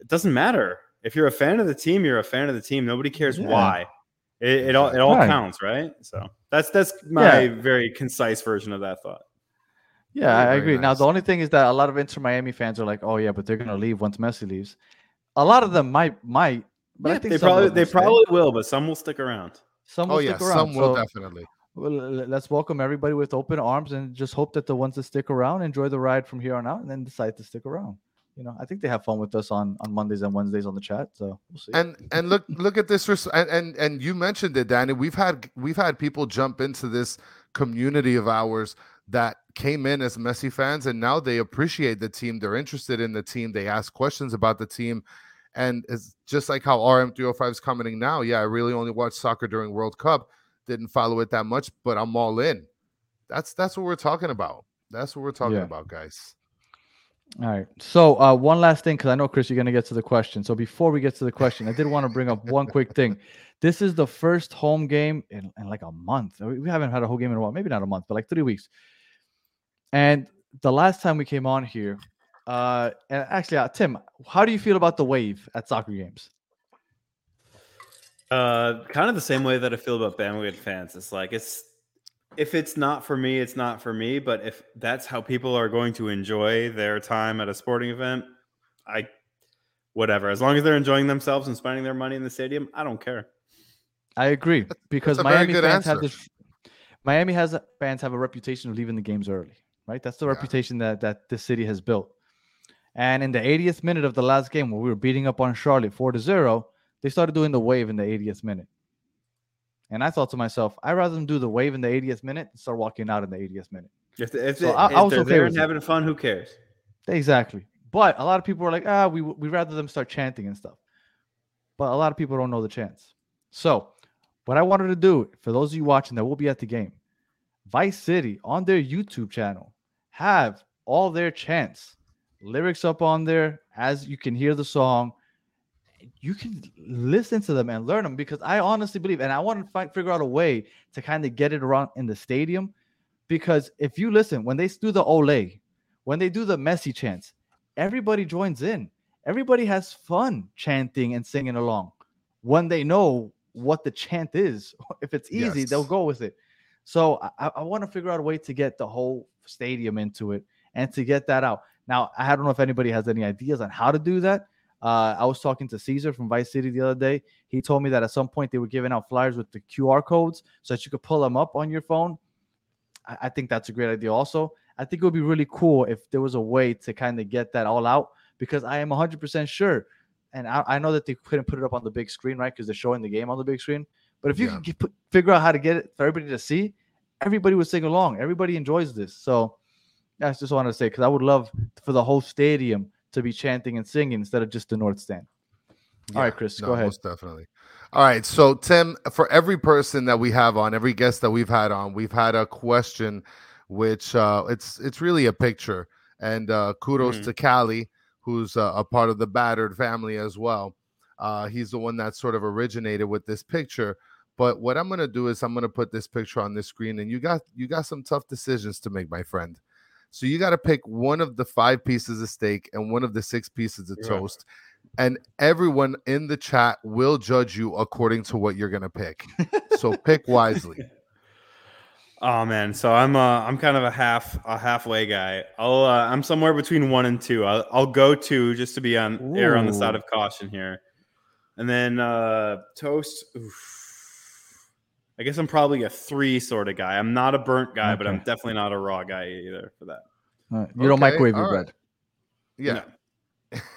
S5: it doesn't matter if you're a fan of the team, you're a fan of the team. Nobody cares
S2: Yeah.
S5: why. It, it all it all
S2: Right.
S5: counts, right? So that's that's my
S2: Yeah.
S5: very concise version of that thought.
S2: Yeah, I I
S3: Very
S2: agree. Now the only thing is that a lot of Inter Miami fans are like, "Oh yeah, but they're gonna leave once Messi leaves." A lot of them might, might, but I
S5: Yeah,
S2: think
S5: they probably they
S2: will stay.
S5: probably will, but some will stick around.
S2: some oh, will
S3: Oh yeah,
S2: stick around.
S3: some will
S2: So,
S3: definitely.
S2: well, let's welcome everybody with open arms and just hope that the ones that stick around enjoy the ride from here on out, and then decide to stick around. You know, I think they have fun with us on on Mondays and Wednesdays on the chat. So we'll see.
S3: and and look look at this res- and, and and you mentioned it danny. We've had we've had people jump into this community of ours that came in as Messi fans and now they appreciate the team. They're interested in the team. They ask questions about the team. And it's just like how rm305 is commenting now. Yeah i really only watched soccer during world cup. Didn't follow it that much but i'm all in. That's that's what we're talking about. That's what we're talking
S2: Yeah.
S3: about guys
S2: All right. So uh, one last thing, because I know Chris, you're gonna get to the question. So before we get to the question, I did want to bring up one quick thing. This is the first home game in, in like a month. We haven't had a whole game in a while, maybe not a month, but like three weeks. And the last time we came on here, uh, and actually, uh, Tim, how do you feel about the wave at soccer games?
S5: Uh, kind of the same way that I feel about bandwagon fans. It's like it's if it's not for me, it's not for me. But if that's how people are going to enjoy their time at a sporting event, I whatever. As long as they're enjoying themselves and spending their money in the stadium, I don't care.
S2: I agree because Miami
S3: good
S2: fans have this. Miami has a, fans have a reputation of leaving the games early, right? That's the
S3: Yeah.
S2: reputation that that this city has built. And in the 80th minute of the last game, where we were beating up on Charlotte 4 to 0, they started doing the wave in the 80th minute. And I thought to myself, I'd rather them do the wave in the 80th minute and start walking out in the 80th minute.
S5: If, they- if,
S2: So I-
S5: if
S2: I was
S5: they're
S2: okay
S5: there and having fun, who cares?
S2: Exactly. But a lot of people are like, ah, we we rather them start chanting and stuff. But a lot of people don't know the chants. So, what I wanted to do for those of you watching that will be at the game, Vice City on their YouTube channel have all their chants, lyrics up on there as you can hear the song. You can listen to them and learn them because I honestly believe, and I want to fi- figure out a way to kind of get it around in the stadium. Because if you listen, when they do the Olay, when they do the Messi chants, everybody joins in. Everybody has fun chanting and singing along when they know what the chant is. If it's easy, they'll go with it. So I, I want to figure out a way to get the whole stadium into it and to get that out. Now, I don't know if anybody has any ideas on how to do that. Uh, I was talking to Caesar from Vice City the other day. He told me that at some point they were giving out flyers with the QR codes so that you could pull them up on your phone. I, I think that's a great idea. Also, I think it would be really cool if there was a way to kind of get that all out because I am 100% sure. And I, I know that they couldn't put it up on the big screen, right? Because they're showing the game on the big screen. But if you
S3: Yeah.
S2: could put, figure out how to get it for everybody to see, everybody would sing along. Everybody enjoys this. So I just wanted to say because I would love for the whole stadium to be chanting and singing instead of just the North Stand. All right, Chris, go ahead.
S3: Most definitely. All right. So, Tim, for every person that we have on, every guest that we've had on, we've had a question, which uh, it's it's really a picture. And uh, kudos
S5: Mhm.
S3: to Callie, who's uh, a part of the battered family as well. Uh, he's the one that sort of originated with this picture. But what I'm gonna do is I'm gonna put this picture on this screen, and you got you got some tough decisions to make, my friend. So you got to pick one of the five pieces of steak and one of the six pieces of
S5: Yeah.
S3: toast, and everyone in the chat will judge you according to what you're gonna pick. So pick wisely.
S5: Oh man, so I'm uh I'm kind of a half a halfway guy. I'll uh, I'm somewhere between one and two. I'll, I'll go two just to be on err on the side of caution here, and then uh toast. oof. I guess I'm probably a three sort of guy. I'm not a burnt guy, but I'm definitely not a raw guy either for that.
S2: All right, You don't
S3: Okay,
S2: microwave your
S3: all right.
S2: bread.
S3: Yeah.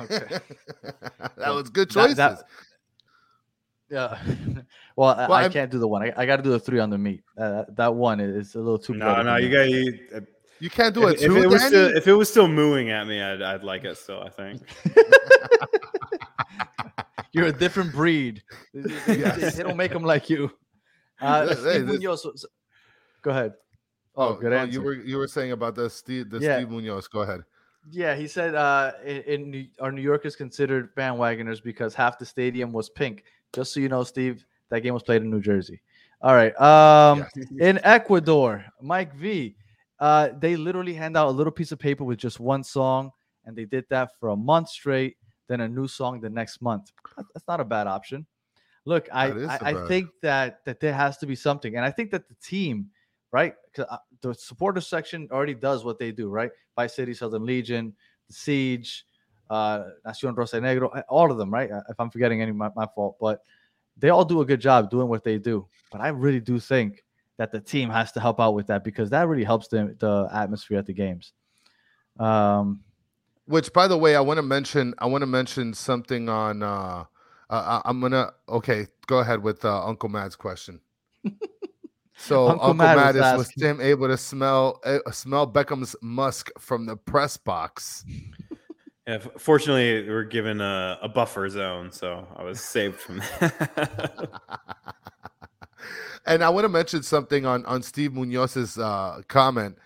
S2: Okay.
S3: that was good
S2: That-
S3: choices.
S2: that- Yeah. well, I,
S3: Well,
S2: I
S3: I'm-
S2: can't do the one. I, I got to do the three on the meat. Uh, that one is a little too.
S5: No, no, you
S2: me.
S5: got you. uh,
S3: you can't do
S5: If,
S3: it
S5: if
S3: too,
S5: it was
S3: Danny?
S5: still if it was still mooing at me, I'd I'd like it still. I think.
S2: You're a different breed. They- they-
S3: Yes.
S2: They don't make them like you. Uh,
S3: Hey,
S2: Steve Munoz, go ahead. Oh, good
S3: oh,
S2: answer.
S3: You were you were saying about the Steve the
S2: Yeah.
S3: Steve Munoz. Go ahead.
S2: Yeah, he said uh, in, in New, our New Yorkers considered bandwagoners because half the stadium was pink. Just so you know, Steve, that game was played in New Jersey. All right. Um, in Ecuador, Mike V, uh, they literally hand out a little piece of paper with just one song, and they did that for a month straight. Then a new song the next month. That's not a bad option. Look, I I, I think that that there has to be something, and I think that the team, right? uh, the supporter section already does what they do, right? Vice City, Southern Legion, the Siege, uh, Nacion Rosa Negro, all of them, right? Uh, If I'm forgetting any, my, my fault, but they all do a good job doing what they do. But I really do think that the team has to help out with that because that really helps the, the atmosphere at the games. Um,
S3: Which, by the way, I want to mention. I want to mention something on. uh uh, I- I'm gonna. Okay, go ahead with uh, Uncle Matt's question. So
S2: Uncle
S3: Uncle,
S2: Matt
S3: Matt is was
S2: asking-
S3: Tim able to smell uh, smell Beckham's musk from the press box?
S5: Yeah, f- fortunately, we're given a, a buffer zone, so I was saved from that.
S3: and I want to mention something on on Steve Munoz's uh, comment.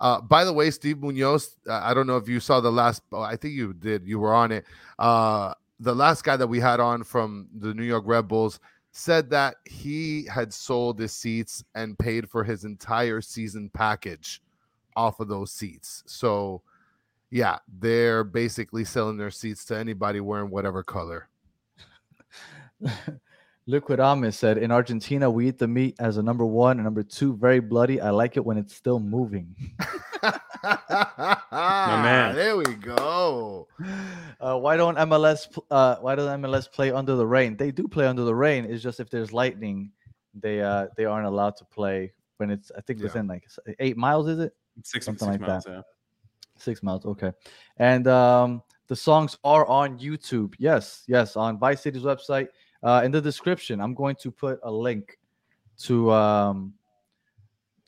S3: Uh, by the way, Steve Munoz, uh, I don't know if you saw the last. Oh, I think you did. You were on it. The last guy that we had on from the New York Red Bulls said that he had sold his seats and paid for his entire season package off of those seats. So, yeah, they're basically selling their seats to anybody wearing whatever color.
S2: Liquid Amis said, in Argentina, we eat the meat as a number one and number two, very bloody. I like it when it's still moving.
S3: man. There we go.
S2: Uh, why don't MLS? Uh, why doesn't MLS play under the rain? They do play under the rain. It's just if there's lightning, they uh they aren't allowed to play when it's. I think
S3: Yeah.
S2: within like eight miles. Is it
S5: six,
S2: Something
S5: six
S2: like
S5: miles,
S2: that.
S5: yeah.
S2: Six miles. Okay. And um, the songs are on YouTube. Yes, yes, on Vice City's website. Uh, in the description, I'm going to put a link to um,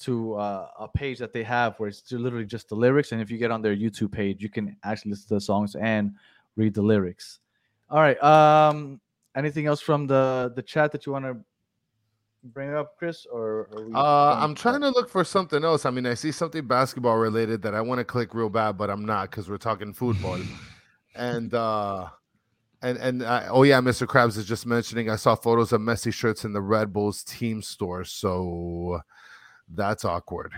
S2: to uh, a page that they have where it's literally just the lyrics. And if you get on their YouTube page, you can actually listen to the songs and read the lyrics. All right. Um, anything else from the the chat that you want to bring up, Chris? Or,
S3: Uh, I'm trying to look for something else. I mean, I see something basketball related that I want to click real bad, but I'm not because we're talking football. and uh, and and uh, oh yeah, Mr. Krabs is just mentioning. I saw photos of Messi shirts in the Red Bulls team store, so that's awkward.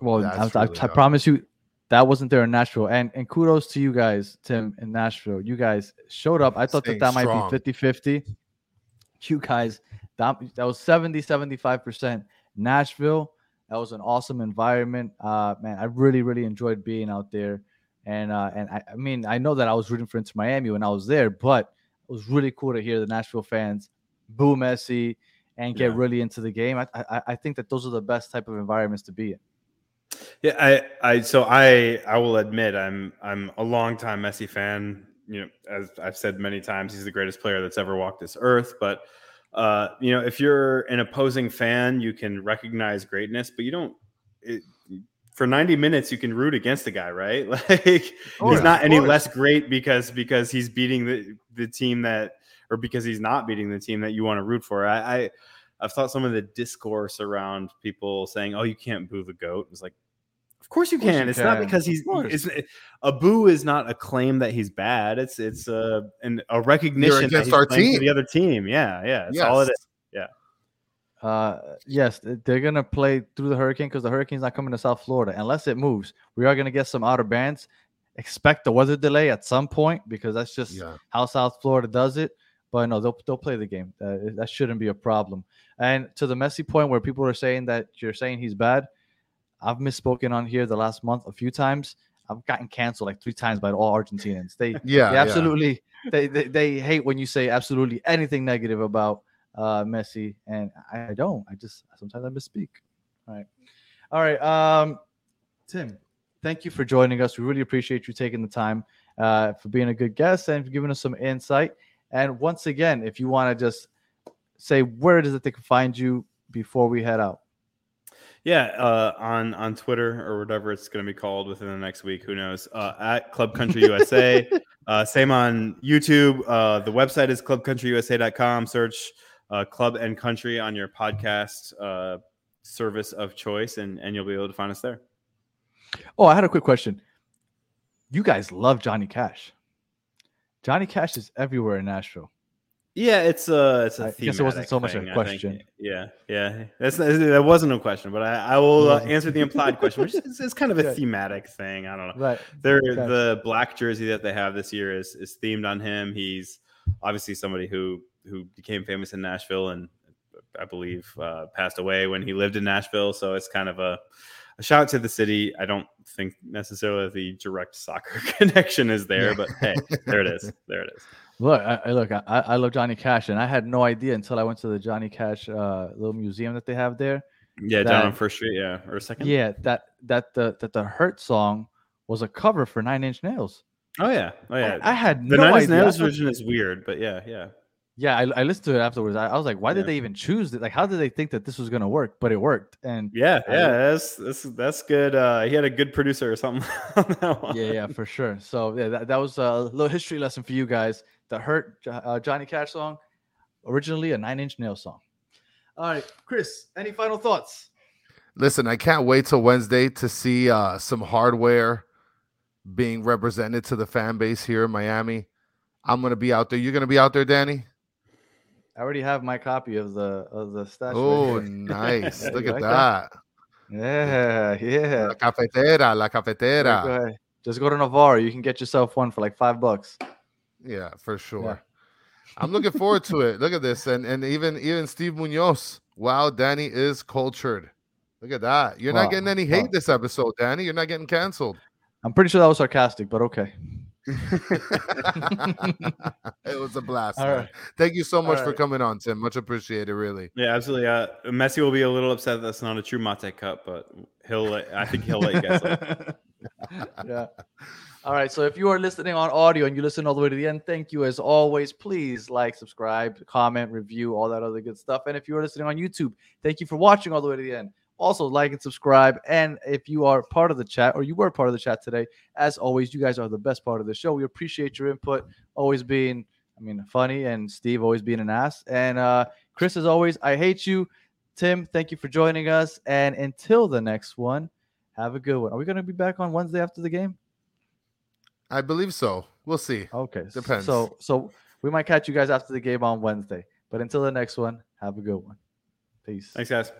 S2: Well,
S3: That's
S2: I, I,
S3: really
S2: I promise you that wasn't there in Nashville. And and kudos to you guys, Tim, in Nashville. You guys showed up. I thought
S3: Staying
S2: that that
S3: strong.
S2: might be 50 50. You guys, that, that was 70 75%. Nashville, that was an awesome environment. Uh, man, I really, really enjoyed being out there. And uh, and I, I mean, I know that I was rooting for Inter Miami when I was there, but it was really cool to hear the Nashville fans boo Messi and get
S5: Yeah.
S2: really into the game. I, I I think that those are the best type of environments to be in.
S5: Yeah, I, I, so I, I will admit, I'm, I'm a long time Messi fan. You know, as I've said many times, he's the greatest player that's ever walked this earth. But, uh, you know, if you're an opposing fan, you can recognize greatness, but you don't. It, for 90 minutes, you can root against the guy, right? Like
S3: Oh,
S5: he's
S3: yeah,
S5: not any less great because because he's beating the the team that, or because he's not beating the team that you want to root for. I, I I've thought some of the discourse around people saying, "Oh, you can't boo the goat." It's like, of course you
S2: course
S5: can.
S2: you
S5: it's not because he's
S2: Of
S5: it's, a boo is not a claim that he's bad. It's it's a an, a recognition that
S3: against
S5: he's
S3: our
S5: playing for
S3: team.
S5: the other team. Yeah, yeah. That's all it is. Yeah.
S2: Uh, yes, they're gonna play through the hurricane because the hurricane's not coming to South Florida unless it moves. We are gonna get some outer bands. Expect the weather delay at some point because that's just
S3: Yeah.
S2: how South Florida does it. But no, they'll they'll play the game. Uh, that shouldn't be a problem. And to the Messi point where people are saying that you're saying he's bad, I've misspoken on here the last month a few times. I've gotten canceled like three times by all Argentinians. They
S3: Yeah,
S2: they
S3: yeah.
S2: absolutely they, they they hate when you say absolutely anything negative about uh Messi, and I, I don't. I just sometimes I misspeak. All right, all right. Um, Tim, thank you for joining us. We really appreciate you taking the time uh, for being a good guest and for giving us some insight. And once again, if you want to just say where it is that they can find you before we head out.
S5: Yeah, uh, on on Twitter or whatever it's going to be called within the next week. Who knows? Uh, at Club Country USA. uh, same on YouTube. Uh, the website is clubcountryusa.com. Search uh, Club and Country on your podcast uh, service of choice, and and you'll be able to find us there.
S2: Oh, I had a quick question. You guys love Johnny Cash. Johnny Cash is everywhere in Nashville.
S5: Yeah, it's a it's a.
S2: I guess it wasn't so much a
S5: thing, think.
S2: question.
S5: Yeah, yeah, that's that wasn't a question, but I, I will uh, answer the implied question, which is it's kind of a
S2: Yeah.
S5: thematic thing. I don't know.
S2: Right.
S5: They're,
S2: Okay.
S5: the black jersey that they have this year is is themed on him. He's obviously somebody who who became famous in Nashville and I believe uh, passed away when he lived in Nashville. So it's kind of a, a shout out to the city. I don't think necessarily the direct soccer connection is there, but hey, there it is. There it is.
S2: Look, I, I look, I, I love Johnny Cash, and I had no idea until I went to the Johnny Cash uh, little museum that they have there.
S5: Yeah, down on First Street. Yeah, or second.
S2: Yeah, that that the that the Hurt song was a cover for Nine Inch Nails.
S5: Oh yeah. Oh yeah.
S2: I, I had
S5: the
S2: no
S5: Nine Inch Nails version is weird, but yeah, yeah.
S2: Yeah, I, I listened to it afterwards. I, I was like, why
S5: Yeah.
S2: did they even choose it? Like, how did they think that this was gonna work? But it worked, and
S5: Yeah,
S2: I-
S5: yeah, that's that's that's good. Uh, he had a good producer or something. on that one.
S2: yeah, yeah, for sure. So yeah, that, that was a little history lesson for you guys. The Hurt uh, Johnny Cash song, originally a Nine Inch Nails song. All right, Chris, any final thoughts?
S3: Listen, I can't wait till Wednesday to see uh, some hardware being represented to the fan base here in Miami. I'm gonna be out there. You're gonna be out there, Danny.
S2: I already have my copy of the of the stash.
S3: Oh, nice! Look at
S2: like
S3: that.
S2: Yeah, yeah.
S3: La cafetera, la cafetera.
S2: ahead. Uh, just go to Navarro. You can get yourself one for like five bucks.
S3: Yeah, for sure. I'm looking forward to it. Look at this, and and even even Steve Munoz. Wow, Danny is cultured. Look at that. You're
S2: Wow,
S3: not getting any hate
S2: wow.
S3: this episode, Danny. You're not getting canceled.
S2: I'm pretty sure that was sarcastic, but okay.
S3: it was a blast.
S2: All
S3: man.
S2: right.
S3: Thank you so
S2: All
S3: much for
S2: right.
S3: coming on, Tim. Much appreciated, really.
S5: Yeah, absolutely. Uh, Messi will be a little upset that's not a true mate cup, but he'll. Let, I think he'll let you guys. Know.
S2: yeah. All right. So if you are listening on audio and you listen all the way to the end, thank you as always. Please like, subscribe, comment, review, all that other good stuff. And if you are listening on YouTube, thank you for watching all the way to the end. Also, like and subscribe. And if you are part of the chat or you were part of the chat today, as always, you guys are the best part of the show. We appreciate your input, always being, I mean, funny, and Steve always being an ass. And uh, Chris, as always, I hate you. Tim, thank you for joining us. And until the next one, have a good one. Are we going to be back on Wednesday after the game?
S3: I believe so. We'll see.
S2: Okay.
S3: Depends.
S2: So so we might catch you guys after the game on Wednesday. But until the next one, have a good one. Peace.
S5: Thanks, guys.